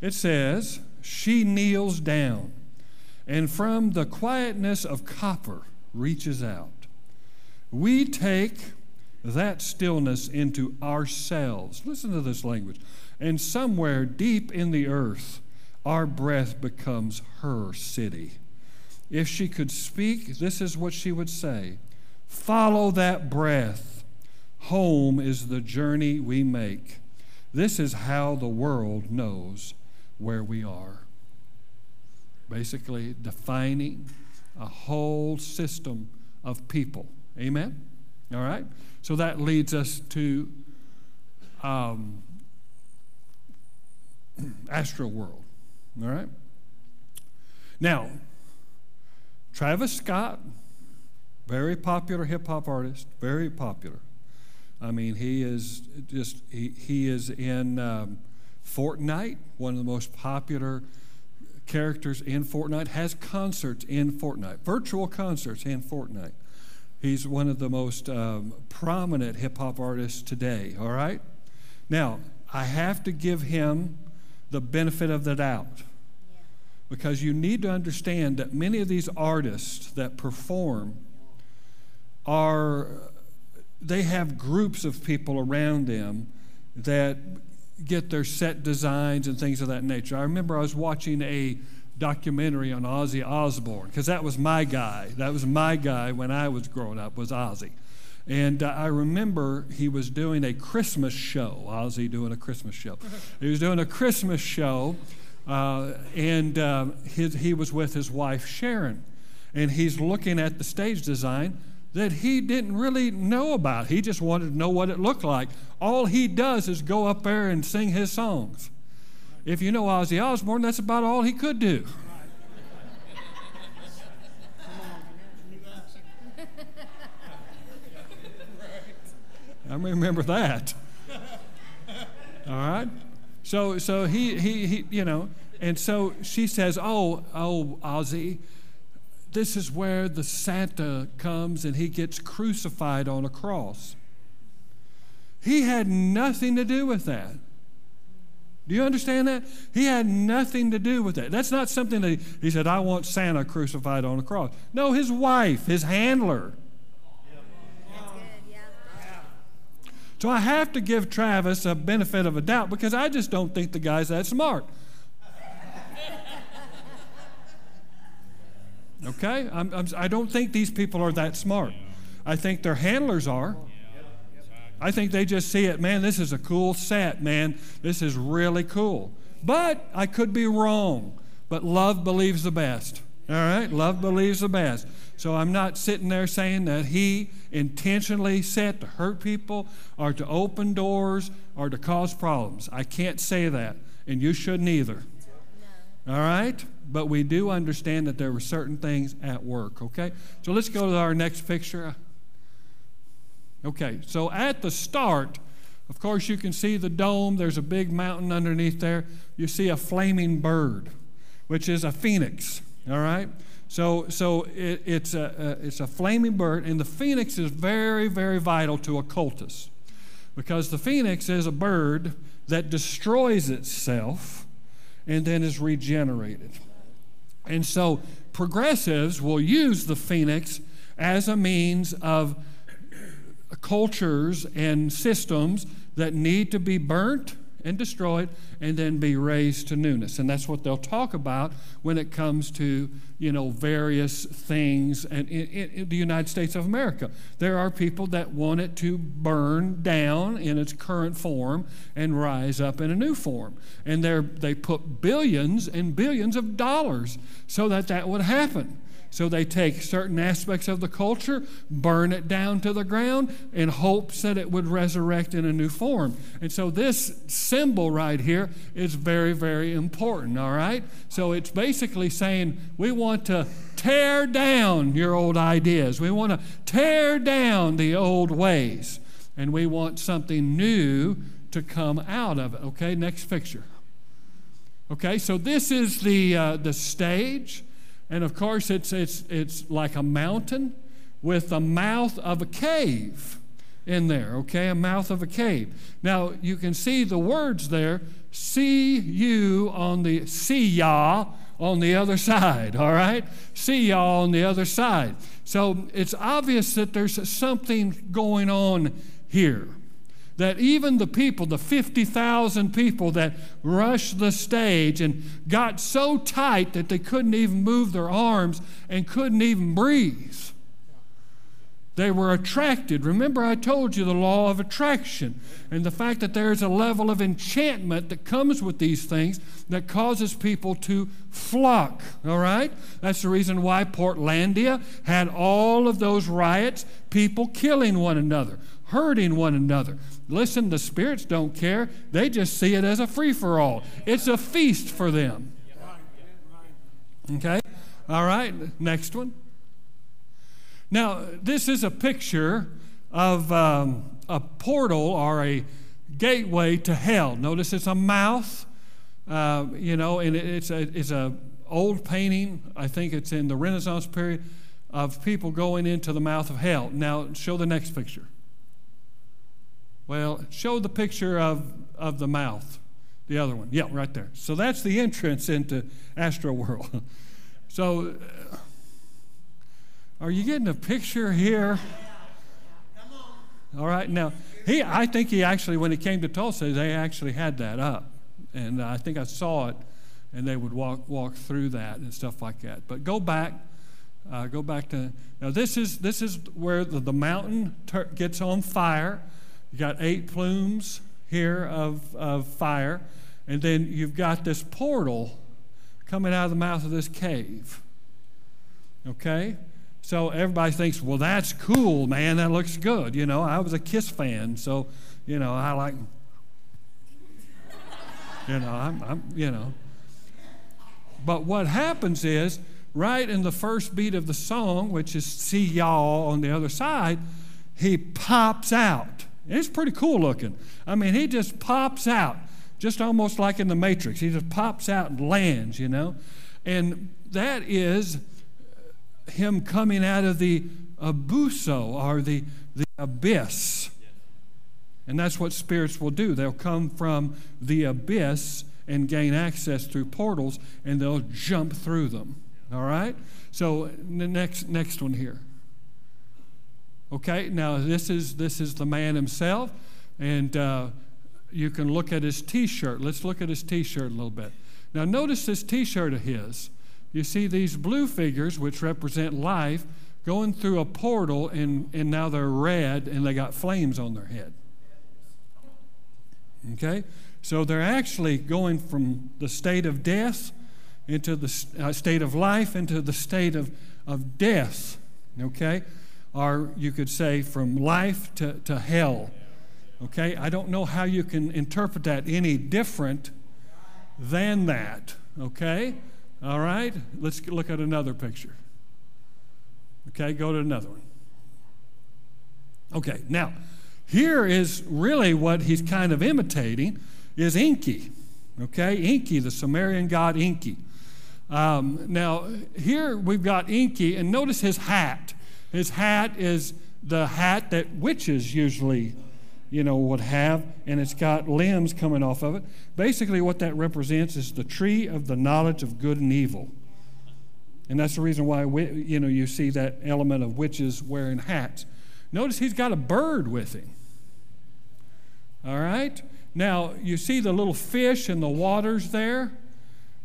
It says, She kneels down, and from the quietness of copper reaches out. We take that stillness into ourselves. Listen to this language. And somewhere deep in the earth, our breath becomes her city. If she could speak, this is what she would say Follow that breath Home is the journey we make. This is how the world knows where we are. Basically, defining a whole system of people. Amen? All right? So that leads us to um, World. All right? Now, Travis Scott, very popular hip hop artist, very popular. I mean, he is just, he, he is in um, Fortnite, one of the most popular characters in Fortnite, has concerts in Fortnite, virtual concerts in Fortnite. He's one of the most um, prominent hip hop artists today, all right? Now, I have to give him the benefit of the doubt because you need to understand that many of these artists that perform are they have groups of people around them that get their set designs and things of that nature. I remember I was watching a documentary on Ozzy Osbourne because that was my guy. That was my guy when I was growing up was Ozzy. And uh, I remember he was doing a Christmas show. Ozzy doing a Christmas show. he was doing a Christmas show, uh, and uh, his, he was with his wife Sharon, and he's looking at the stage design that he didn't really know about. He just wanted to know what it looked like. All he does is go up there and sing his songs. If you know Ozzy Osbourne, that's about all he could do. I remember that. All right? So, so he, he, he, you know, and so she says, Oh, oh, Ozzy, this is where the Santa comes and he gets crucified on a cross. He had nothing to do with that. Do you understand that? He had nothing to do with that. That's not something that he, he said, I want Santa crucified on a cross. No, his wife, his handler. So I have to give Travis a benefit of a doubt because I just don't think the guy's that smart. Okay? I'm, I'm, I do not think these people are that smart. I think their handlers are. I think they just see it, man, this is a cool set, man. This is really cool. But I could be wrong. But love believes the best. All right? Love believes the best. So I'm not sitting there saying that he intentionally set to hurt people or to open doors or to cause problems. I can't say that. And you shouldn't either. All right? But we do understand that there were certain things at work, okay? So let's go to our next picture. Okay, so at the start, of course, you can see the dome. There's a big mountain underneath there. You see a flaming bird, which is a phoenix, all right? So, so it, it's, a, it's a flaming bird, and the phoenix is very, very vital to occultists because the phoenix is a bird that destroys itself and then is regenerated. And so progressives will use the phoenix as a means of cultures and systems that need to be burnt and destroyed and then be raised to newness. And that's what they'll talk about when it comes to, you know, various things and in, in, the United States of America. There are people that want it to burn down in its current form and rise up in a new form. And they put billions and billions of dollars so that that would happen. So they take certain aspects of the culture, burn it down to the ground in hopes that it would resurrect in a new form. And so this symbol right here is very, very important, all right? So it's basically saying we want to tear down your old ideas, we want to tear down the old ways, and we want something new to come out of it. Okay, next picture. Okay, so this is the, uh, the stage. And of course, it's, it's, it's like a mountain with the mouth of a cave in there, okay? A mouth of a cave. Now, you can see the words there see you on the, see ya on the other side, all right? See y'all on the other side. So it's obvious that there's something going on here that even the people, the 50,000 people that rushed the stage and got so tight that they couldn't even move their arms and couldn't even breathe, they were attracted. Remember, I told you the law of attraction and the fact that there's a level of enchantment that comes with these things that causes people to flock. All right? That's the reason why Portlandia had all of those riots, people killing one another, hurting one another. Listen, the spirits don't care. They just see it as a free for all. It's a feast for them. Okay? All right, next one. Now, this is a picture of um, a portal or a gateway to hell. Notice it's a mouth, uh, you know, and it's a, it's a old painting. I think it's in the Renaissance period of people going into the mouth of hell. Now, show the next picture. Well, show the picture of, of the mouth, the other one. Yeah, right there. So that's the entrance into Astroworld. so, uh, are you getting a picture here? All right, now, he, I think he actually, when he came to Tulsa, they actually had that up. And I think I saw it, and they would walk, walk through that and stuff like that. But go back. Uh, go back to now. This is this is where the, the mountain ter- gets on fire, you got eight plumes here of, of fire, and then you've got this portal coming out of the mouth of this cave. Okay? So everybody thinks, well, that's cool, man. That looks good. You know, I was a Kiss fan, so, you know, I like, you know, I'm, I'm you know. But what happens is, right in the first beat of the song, which is see y'all on the other side, he pops out. It's pretty cool looking. I mean, he just pops out. just almost like in the Matrix. He just pops out and lands, you know. And that is him coming out of the abzu or the, the abyss. And that's what spirits will do. They'll come from the abyss and gain access through portals, and they'll jump through them. All right? So the next next one here. Okay, now this is this is the man himself, and uh, you can look at his T-shirt. Let's look at his T-shirt a little bit. Now notice this T-shirt of his. You see these blue figures, which represent life, going through a portal, and, and now they're red and they got flames on their head. Okay? So they're actually going from the state of death into the uh, state of life into the state of, of death. Okay? Or you could say from life to, to hell. Okay? I don't know how you can interpret that any different than that. Okay? All right? Let's look at another picture. Okay, go to another one. Okay, now, here is really what he's kind of imitating is Enki. Okay, Enki, the Sumerian god Enki. Um, now, here we've got Enki, and notice his hat. His hat is the hat that witches usually you know, would have, and it's got limbs coming off of it. Basically, what that represents is the tree of the knowledge of good and evil. And that's the reason why, you know, you see that element of witches wearing hats. Notice he's got a bird with him. All right? Now, you see the little fish in the waters there?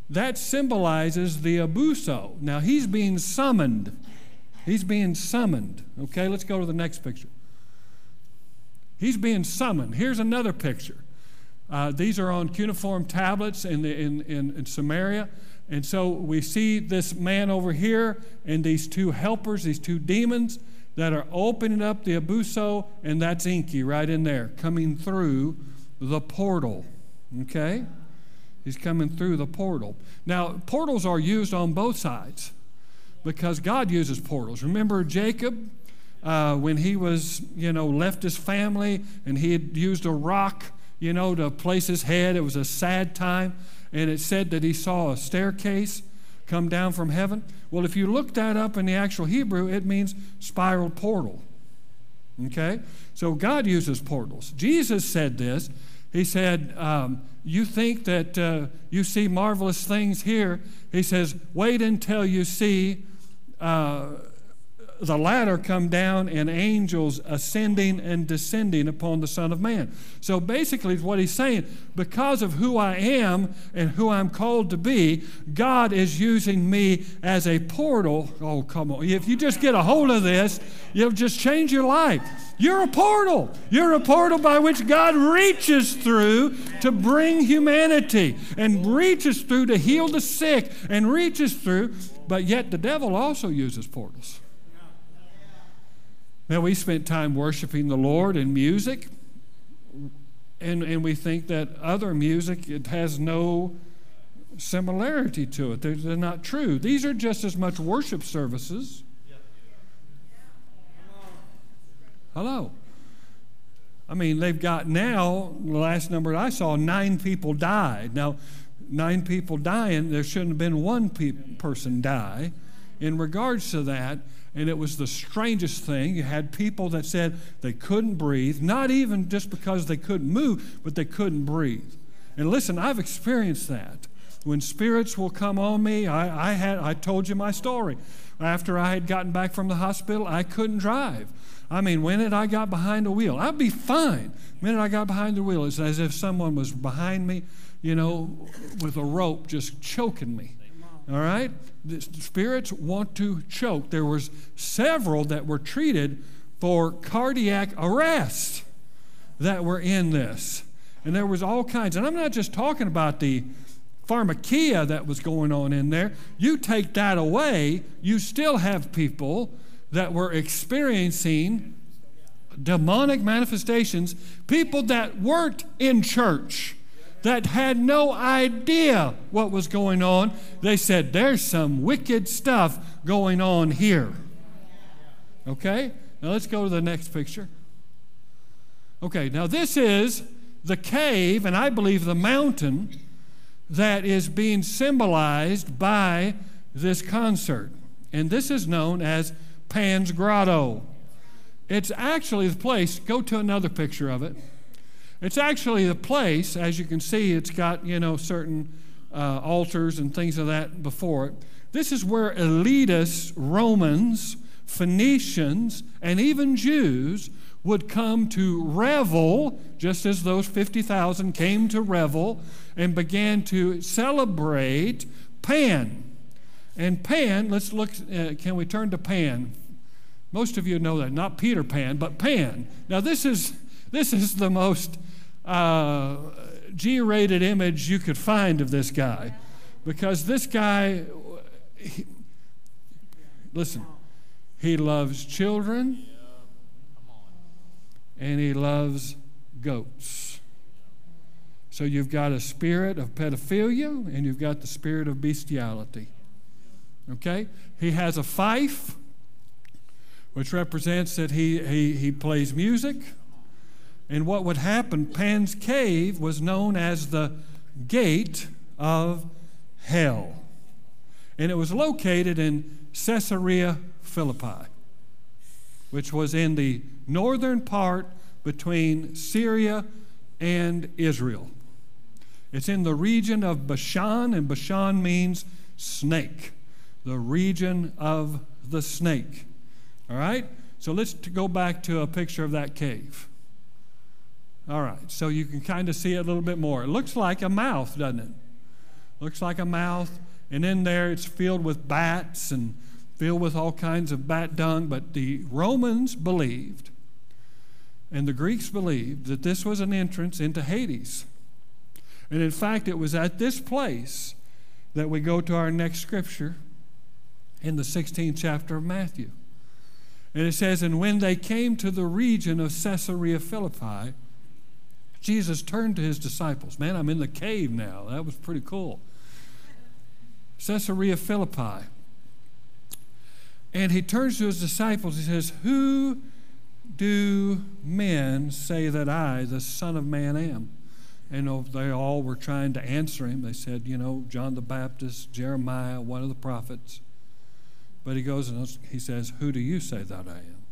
That symbolizes the abzu. Now, he's being summoned. He's being summoned. Okay, let's go to the next picture. He's being summoned. Here's another picture. Uh, these are on cuneiform tablets in, the, in, in, in, Sumeria. And so we see this man over here and these two helpers, these two demons that are opening up the abzu, and that's Enki right in there, coming through the portal. Okay? He's coming through the portal. Now, portals are used on both sides because God uses portals. Remember Jacob? uh, when he was, you know, left his family and he had used a rock, you know, to place his head. It was a sad time. And it said that he saw a staircase come down from heaven. Well, if you look that up in the actual Hebrew, it means spiral portal. Okay? So God uses portals. Jesus said this. He said, um, You think that uh, you see marvelous things here. He says, Wait until you see. Uh, the ladder come down and angels ascending and descending upon the Son of Man. So basically, what he's saying, because of who I am and who I'm called to be, God is using me as a portal. Oh, come on. If you just get a hold of this, you'll just change your life. You're a portal. You're a portal by which God reaches through to bring humanity and reaches through to heal the sick and reaches through, but yet the devil also uses portals. Now, we spent time worshiping the Lord in music, and, and we think that other music, it has no similarity to it. They're, they're not true. These are just as much worship services. Hello. I mean, they've got now, the last number I saw, nine people died. Now, nine people dying, there shouldn't have been one pe- person die. In regards to that, and it was the strangest thing. You had people that said they couldn't breathe, not even just because they couldn't move, but they couldn't breathe. And listen, I've experienced that. When spirits will come on me, I, I had I told you my story. After I had gotten back from the hospital, I couldn't drive. I mean, when did I got behind the wheel? I'd be fine. The minute I got behind the wheel, it's as if someone was behind me, you know, with a rope just choking me. All right? The spirits want to choke. There was several that were treated for cardiac arrest that were in this. And there was all kinds. And I'm not just talking about the pharmakia that was going on in there. You take that away, you still have people that were experiencing demonic manifestations, people that weren't in church that had no idea what was going on, they said, There's some wicked stuff going on here. Okay? Now let's go to the next picture. Okay, now this is the cave, and I believe the mountain that is being symbolized by this concert. And this is known as Pan's Grotto. It's actually the place, go to another picture of it. It's actually the place, as you can see, it's got, you know, certain uh, altars and things of that before it. This is where elitist Romans, Phoenicians, and even Jews would come to revel, just as those 50,000 came to revel and began to celebrate Pan. And Pan, let's look, uh, can we turn to Pan? Most of you know that, not Peter Pan, but Pan. Now, this is, this is the most uh, G rated image you could find of this guy because this guy, he, listen, he loves children and he loves goats. So you've got a spirit of pedophilia and you've got the spirit of bestiality. Okay? He has a fife, which represents that he, he, he plays music. And what would happen, Pan's Cave was known as the gate of hell. And it was located in Caesarea Philippi, which was in the northern part between Syria and Israel. It's in the region of Bashan, and Bashan means snake, the region of the snake. All right? So let's go back to a picture of that cave. All right, so you can kind of see it a little bit more. It looks like a mouth, doesn't it? Looks like a mouth, and in there it's filled with bats and filled with all kinds of bat dung. But the Romans believed, and the Greeks believed, that this was an entrance into Hades. And in fact, it was at this place that we go to our next scripture in the 16th chapter of Matthew. And it says, And when they came to the region of Caesarea Philippi, Jesus turned to his disciples. Man, I'm in the cave now. That was pretty cool. Caesarea Philippi. And he turns to his disciples. He says, Who do men say that I, the Son of Man, am? And they all were trying to answer him. They said, You know, John the Baptist, Jeremiah, one of the prophets. But he goes and he says, Who do you say that I am?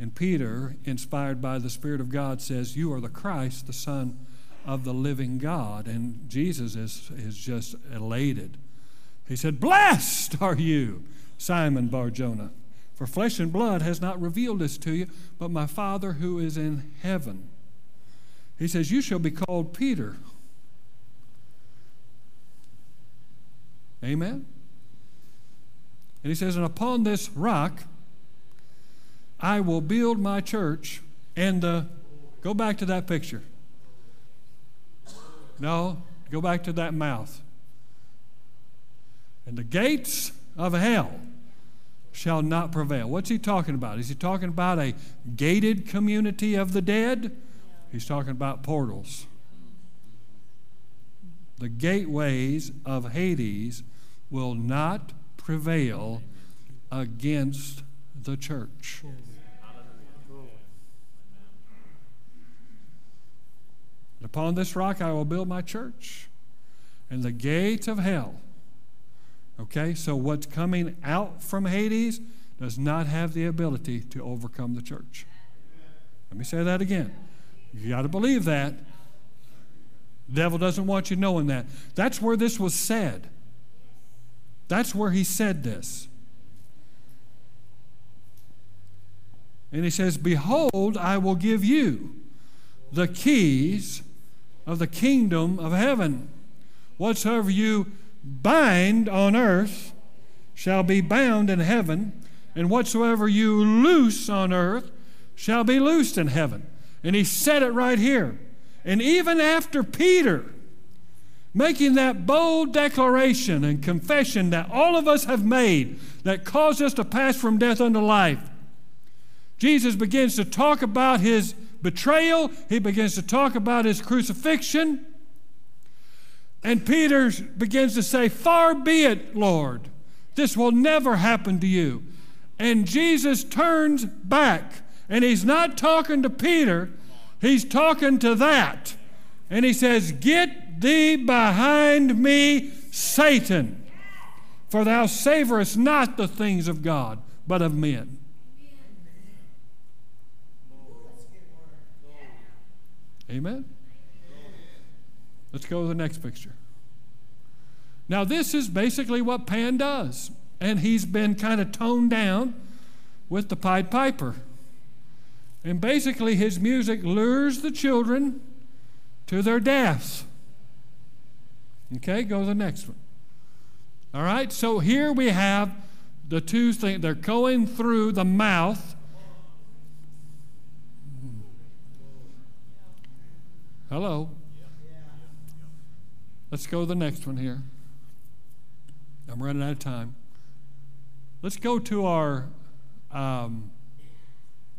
And Peter, inspired by the Spirit of God, says, You are the Christ, the Son of the living God. And Jesus is, is just elated. He said, Blessed are you, Simon Barjona, for flesh and blood has not revealed this to you, but my Father who is in heaven. He says, You shall be called Peter. Amen? And he says, And upon this rock, I will build my church and the, go back to that picture. No, go back to that mouth. And the gates of hell shall not prevail. What's he talking about? Is he talking about a gated community of the dead? He's talking about portals. The gateways of Hades will not prevail against the church. And upon this rock I will build my church, and the gates of hell. Okay, so what's coming out from Hades does not have the ability to overcome the church. Let me say that again. You got to believe that. The devil doesn't want you knowing that. That's where this was said. That's where he said this. And he says, Behold, I will give you the keys of the kingdom of heaven. Whatsoever you bind on earth shall be bound in heaven, and whatsoever you loose on earth shall be loosed in heaven. And he said it right here. And even after Peter making that bold declaration and confession that all of us have made that caused us to pass from death unto life, Jesus begins to talk about his betrayal, he begins to talk about his crucifixion. And Peter begins to say, Far be it, Lord, this will never happen to you. And Jesus turns back, and he's not talking to Peter, he's talking to that. And he says, Get thee behind me, Satan, for thou savorest not the things of God, but of men. Amen. Let's go to the next picture. Now, this is basically what Pan does, and he's been kind of toned down with the Pied Piper. And basically, his music lures the children to their deaths. Okay, go to the next one. All right, so here we have the two things. They're going through the mouth. Hello. Let's go to the next one here. I'm running out of time. Let's go to our um,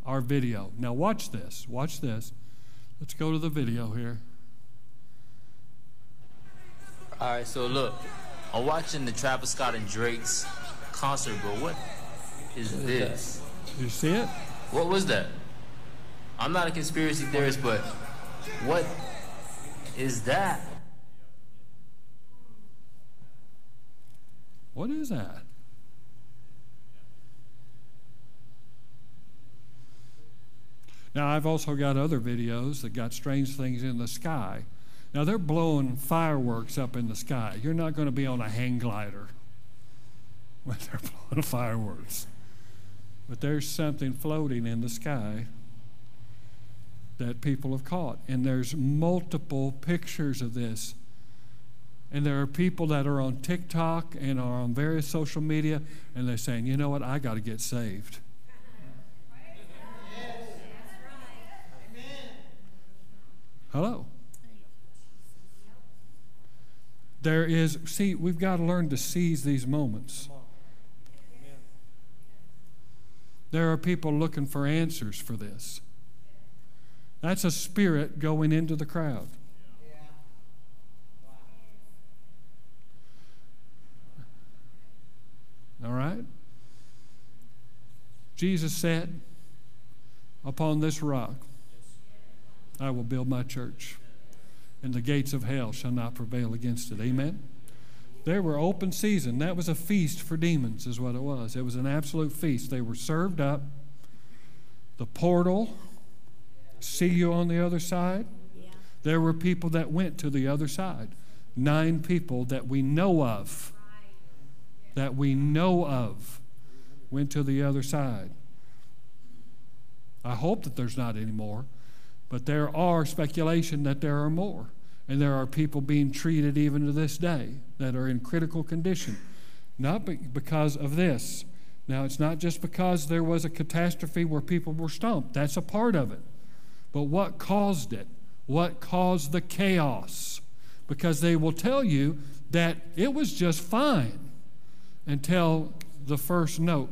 our video. Now watch this. Watch this. Let's go to the video here. All right, so look, I'm watching the Travis Scott and Drake's concert, but what is this? You see it? What was that? I'm not a conspiracy theorist, but what is that? What is that? Now, I've also got other videos that got strange things in the sky. Now, they're blowing fireworks up in the sky. You're not going to be on a hang glider when they're blowing fireworks. But there's something floating in the sky that people have caught. And there's multiple pictures of this. And there are people that are on TikTok and are on various social media, and they're saying, you know what, I got to get saved. Hello. There is, see, we've got to learn to seize these moments. There are people looking for answers for this. That's a spirit going into the crowd. All right? Jesus said, Upon this rock I will build my church, and the gates of hell shall not prevail against it. Amen? There were open season. That was a feast for demons, is what it was. It was an absolute feast. They were served up. The portal, see you on the other side. There were people that went to the other side. Nine people that we know of, that we know of, went to the other side. I hope that there's not any more, but there are speculation that there are more. And there are people being treated even to this day that are in critical condition, not be- because of this. Now, it's not just because there was a catastrophe where people were stumped, that's a part of it. But what caused it? What caused the chaos? Because they will tell you that it was just fine until the first note.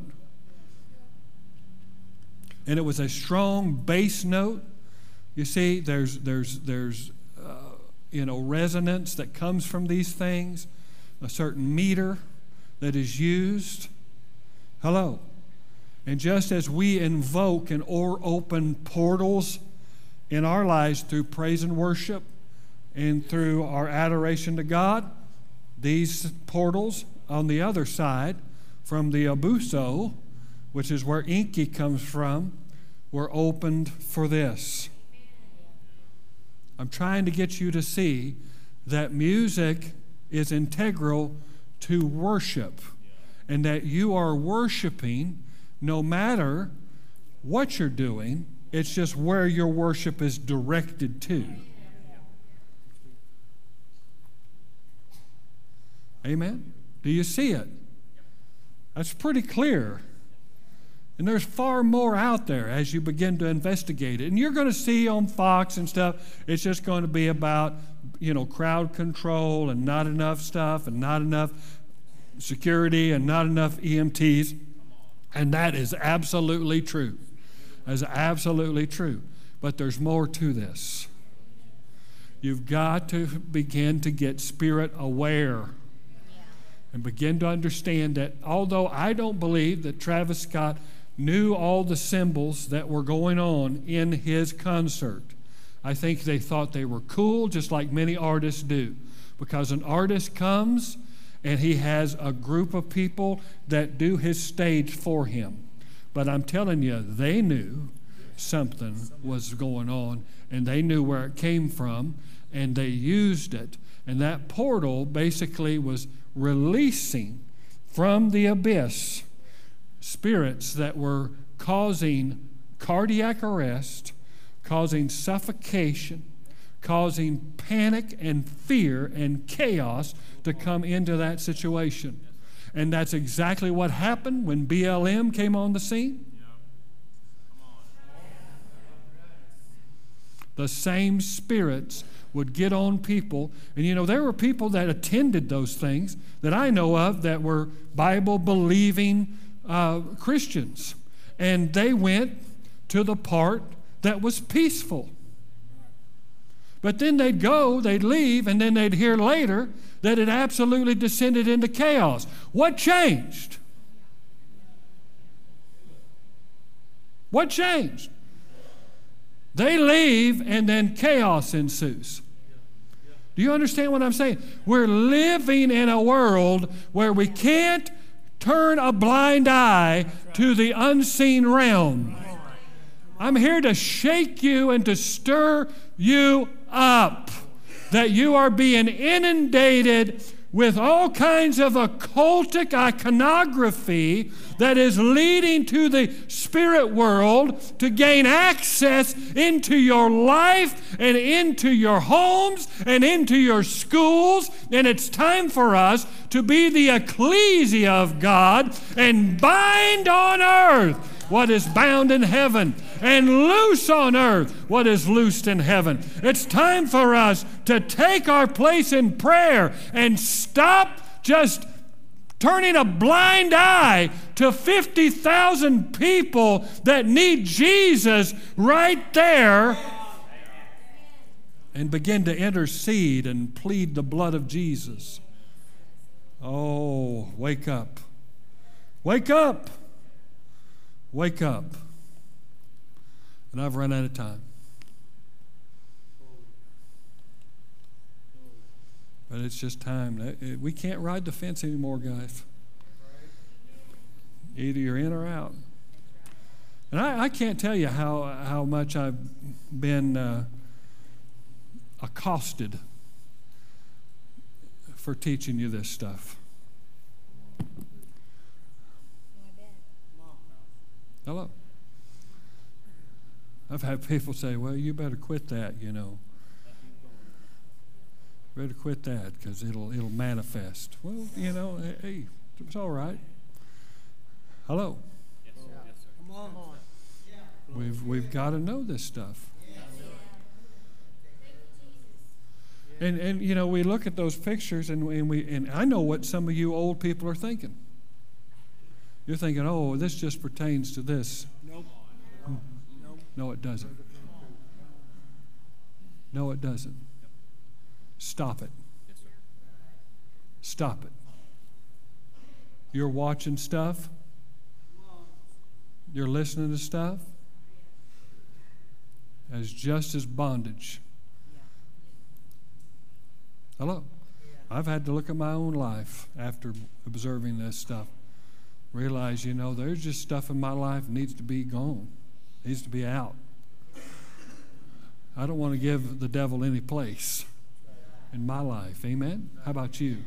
And it was a strong bass note. You see, there's, there's, there's uh, you know, resonance that comes from these things, a certain meter that is used. Hello. And just as we invoke and or open portals in our lives through praise and worship and through our adoration to God, these portals on the other side from the abzu, which is where Enki comes from, were opened for this. I'm trying to get you to see that music is integral to worship and that you are worshiping no matter what you're doing, it's just where your worship is directed to. Amen? Do you see it? That's pretty clear. And there's far more out there as you begin to investigate it. And you're going to see on Fox and stuff, it's just going to be about, you know, crowd control and not enough stuff and not enough security and not enough EMTs. And that is absolutely true. Is absolutely true. But there's more to this. You've got to begin to get spirit aware and begin to understand that although I don't believe that Travis Scott knew all the symbols that were going on in his concert, I think they thought they were cool, just like many artists do. Because an artist comes and he has a group of people that do his stage for him. But I'm telling you, they knew something was going on and they knew where it came from and they used it. And that portal basically was releasing from the abyss spirits that were causing cardiac arrest, causing suffocation, causing panic and fear and chaos to come into that situation. And that's exactly what happened when BLM came on the scene. The same spirits would get on people. And you know, there were people that attended those things that I know of that were Bible believing uh, Christians. And they went to the part that was peaceful. But then they'd go, they'd leave, and then they'd hear later that it absolutely descended into chaos. What changed? What changed? They leave, and then chaos ensues. Do you understand what I'm saying? We're living in a world where we can't turn a blind eye to the unseen realm. I'm here to shake you and to stir you up that you are being inundated with all kinds of occultic iconography that is leading to the spirit world to gain access into your life and into your homes and into your schools. And it's time for us to be the ecclesia of God and bind on earth what is bound in heaven and loose on earth what is loosed in heaven. It's time for us to take our place in prayer and stop just turning a blind eye to 50,000 people that need Jesus right there and begin to intercede and plead the blood of Jesus. Oh, wake up. Wake up. Wake up. And I've run out of time. But it's just time. We can't ride the fence anymore, guys. Either you're in or out. And I, I can't tell you how, how much I've been uh, accosted for teaching you this stuff. Hello. I've had people say, well, you better quit that, you know. Better quit that because it'll, it'll manifest. Well, you know, hey, it's all right. Hello. Yes, sir. Come on. We've, we've got to know this stuff. And, and you know, we look at those pictures and, and, we, and I know what some of you old people are thinking. You're thinking, oh, this just pertains to this. No, it doesn't. No, it doesn't. Stop it. Stop it. You're watching stuff. You're listening to stuff as just as bondage. Hello. I've had to look at my own life after observing this stuff realize, you know, there's just stuff in my life needs to be gone, needs to be out. I don't want to give the devil any place in my life. Amen? How about you?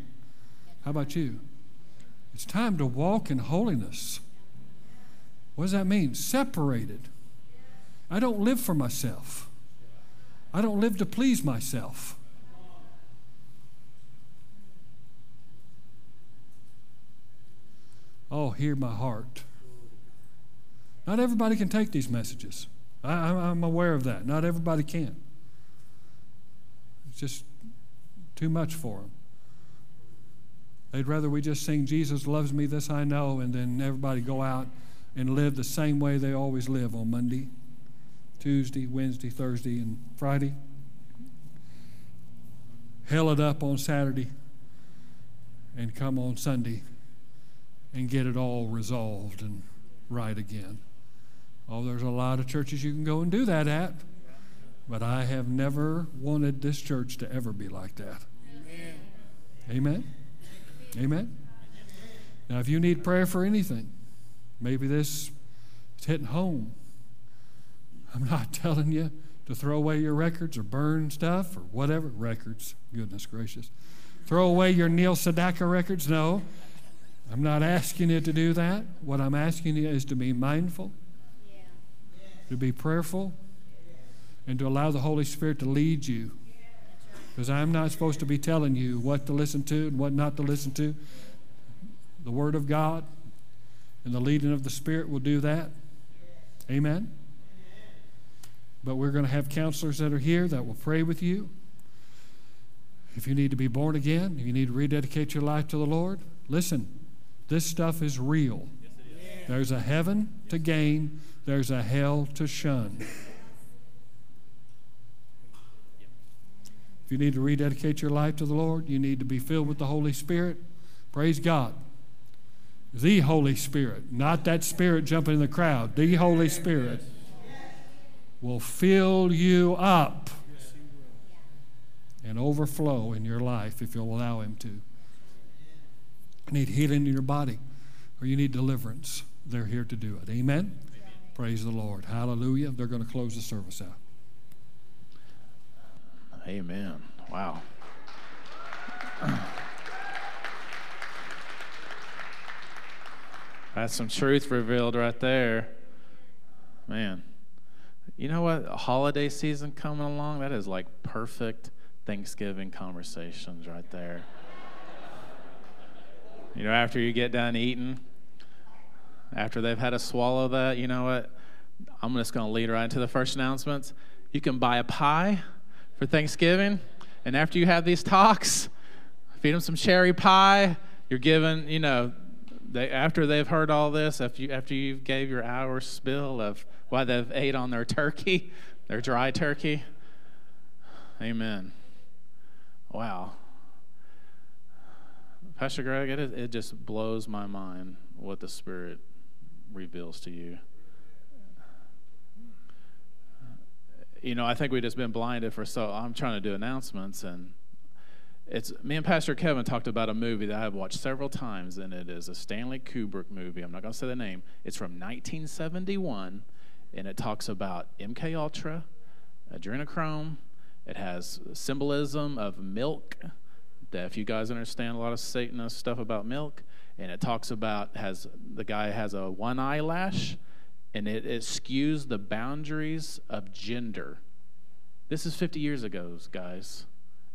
How about you? It's time to walk in holiness. What does that mean? Separated. I don't live for myself. I don't live to please myself. Oh, hear my heart. Not everybody can take these messages. I, am aware of that. Not everybody can. It's just too much for them. They'd rather we just sing, Jesus loves me, this I know, and then everybody go out and live the same way they always live on Monday, Tuesday, Wednesday, Thursday, and Friday. Hell it up on Saturday and come on Sunday and get it all resolved and right again. Oh, there's a lot of churches you can go and do that at. But I have never wanted this church to ever be like that. Amen. Amen. Amen. Now, if you need prayer for anything, maybe this is hitting home. I'm not telling you to throw away your records or burn stuff or whatever. Records, goodness gracious. Throw away your Neil Sedaka records. No, I'm not asking you to do that. What I'm asking you is to be mindful, to be prayerful, and to allow the Holy Spirit to lead you. Because I'm not supposed to be telling you what to listen to and what not to listen to. The Word of God and the leading of the Spirit will do that. Amen. But we're going to have counselors that are here that will pray with you. If you need to be born again, if you need to rededicate your life to the Lord, listen, this stuff is real. There's a heaven to gain, there's a hell to shun. If you need to rededicate your life to the Lord, you need to be filled with the Holy Spirit. Praise God. The Holy Spirit, not that spirit jumping in the crowd. The Holy Spirit will fill you up and overflow in your life if you'll allow Him to. You need healing in your body or you need deliverance. They're here to do it. Amen? Praise the Lord. Hallelujah. They're going to close the service out. Amen. Wow. That's some truth revealed right there. Man. You know what? Holiday season coming along, that is like perfect Thanksgiving conversations right there. you know, after you get done eating, after they've had to swallow that, you know what? I'm just going to lead right into the first announcements. You can buy a pie for Thanksgiving, and after you have these talks, feed them some cherry pie. You're given, you know, they, after they've heard all this, after you, after you gave your hour spill of why they've ate on their turkey, their dry turkey. Amen. Wow. Pastor Greg, it, it just blows my mind what the Spirit reveals to you. You know, I think we've just been blinded for so. I'm trying to do announcements, and it's me and Pastor Kevin talked about a movie that I've watched several times, and it is a Stanley Kubrick movie. I'm not going to say the name. It's from 1971, and it talks about MK Ultra, adrenochrome. It has symbolism of milk. That if you guys understand a lot of Satanist stuff about milk, and it talks about has the guy has a one eyelash, and it, skews the boundaries of gender. This is 50 years ago, guys.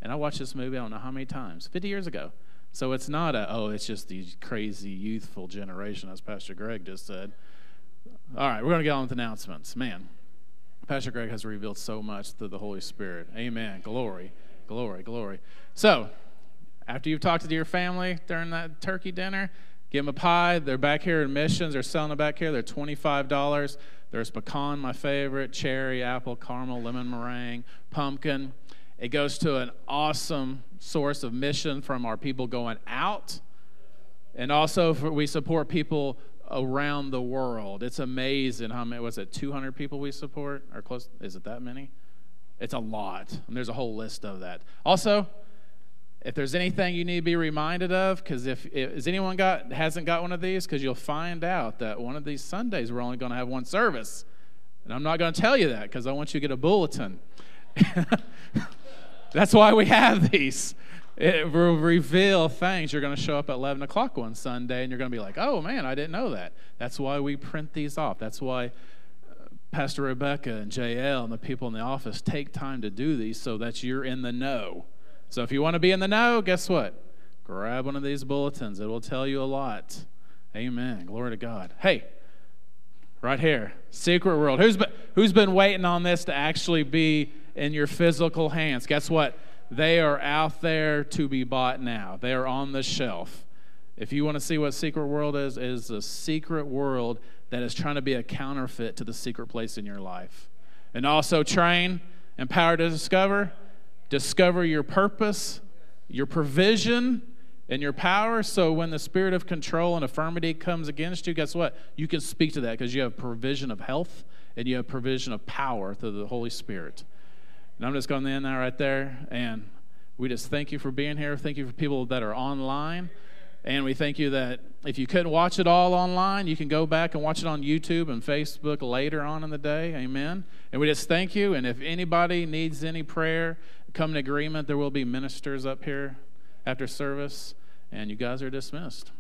And I watched this movie I don't know how many times, 50 years ago. So it's not a, oh, it's just the crazy youthful generation, as Pastor Greg just said. All right, we're going to get on with announcements. Man, Pastor Greg has revealed so much through the Holy Spirit. Amen. Glory, glory, glory. So, after you've talked to your family during that turkey dinner, give them a pie. They're back here in missions. They're selling it back here. They're $25. There's pecan, my favorite, cherry, apple, caramel, lemon meringue, pumpkin. It goes to an awesome source of mission from our people going out. And also, for, we support people around the world. It's amazing how many, was it 200 people we support? Or close, is it that many? It's a lot. And there's a whole list of that. Also, if there's anything you need to be reminded of, because if, if has anyone got hasn't got one of these, because you'll find out that one of these Sundays we're only going to have one service, and I'm not going to tell you that because I want you to get a bulletin. That's why we have these. It will reveal things. You're going to show up at 11 o'clock one Sunday and you're going to be like, oh man, I didn't know that. That's why we print these off. That's why uh, Pastor Rebecca and JL and the people in the office take time to do these so that you're in the know. So if you want to be in the know, guess what? Grab one of these bulletins. It will tell you a lot. Amen. Glory to God. Hey, right here, Secret World. Who's been, who's been waiting on this to actually be in your physical hands? Guess what? They are out there to be bought now. They are on the shelf. If you want to see what Secret World is, is a secret world that is trying to be a counterfeit to the secret place in your life. And also train, empower to discover, discover your purpose, your provision, and your power. So when the spirit of control and affirmity comes against you, guess what? You can speak to that because you have provision of health and you have provision of power through the Holy Spirit. And I'm just going to end that right there. And we just thank you for being here. Thank you for people that are online. And we thank you that if you couldn't watch it all online, you can go back and watch it on YouTube and Facebook later on in the day. Amen. And we just thank you. And if anybody needs any prayer, come in agreement. There will be ministers up here after service. And you guys are dismissed.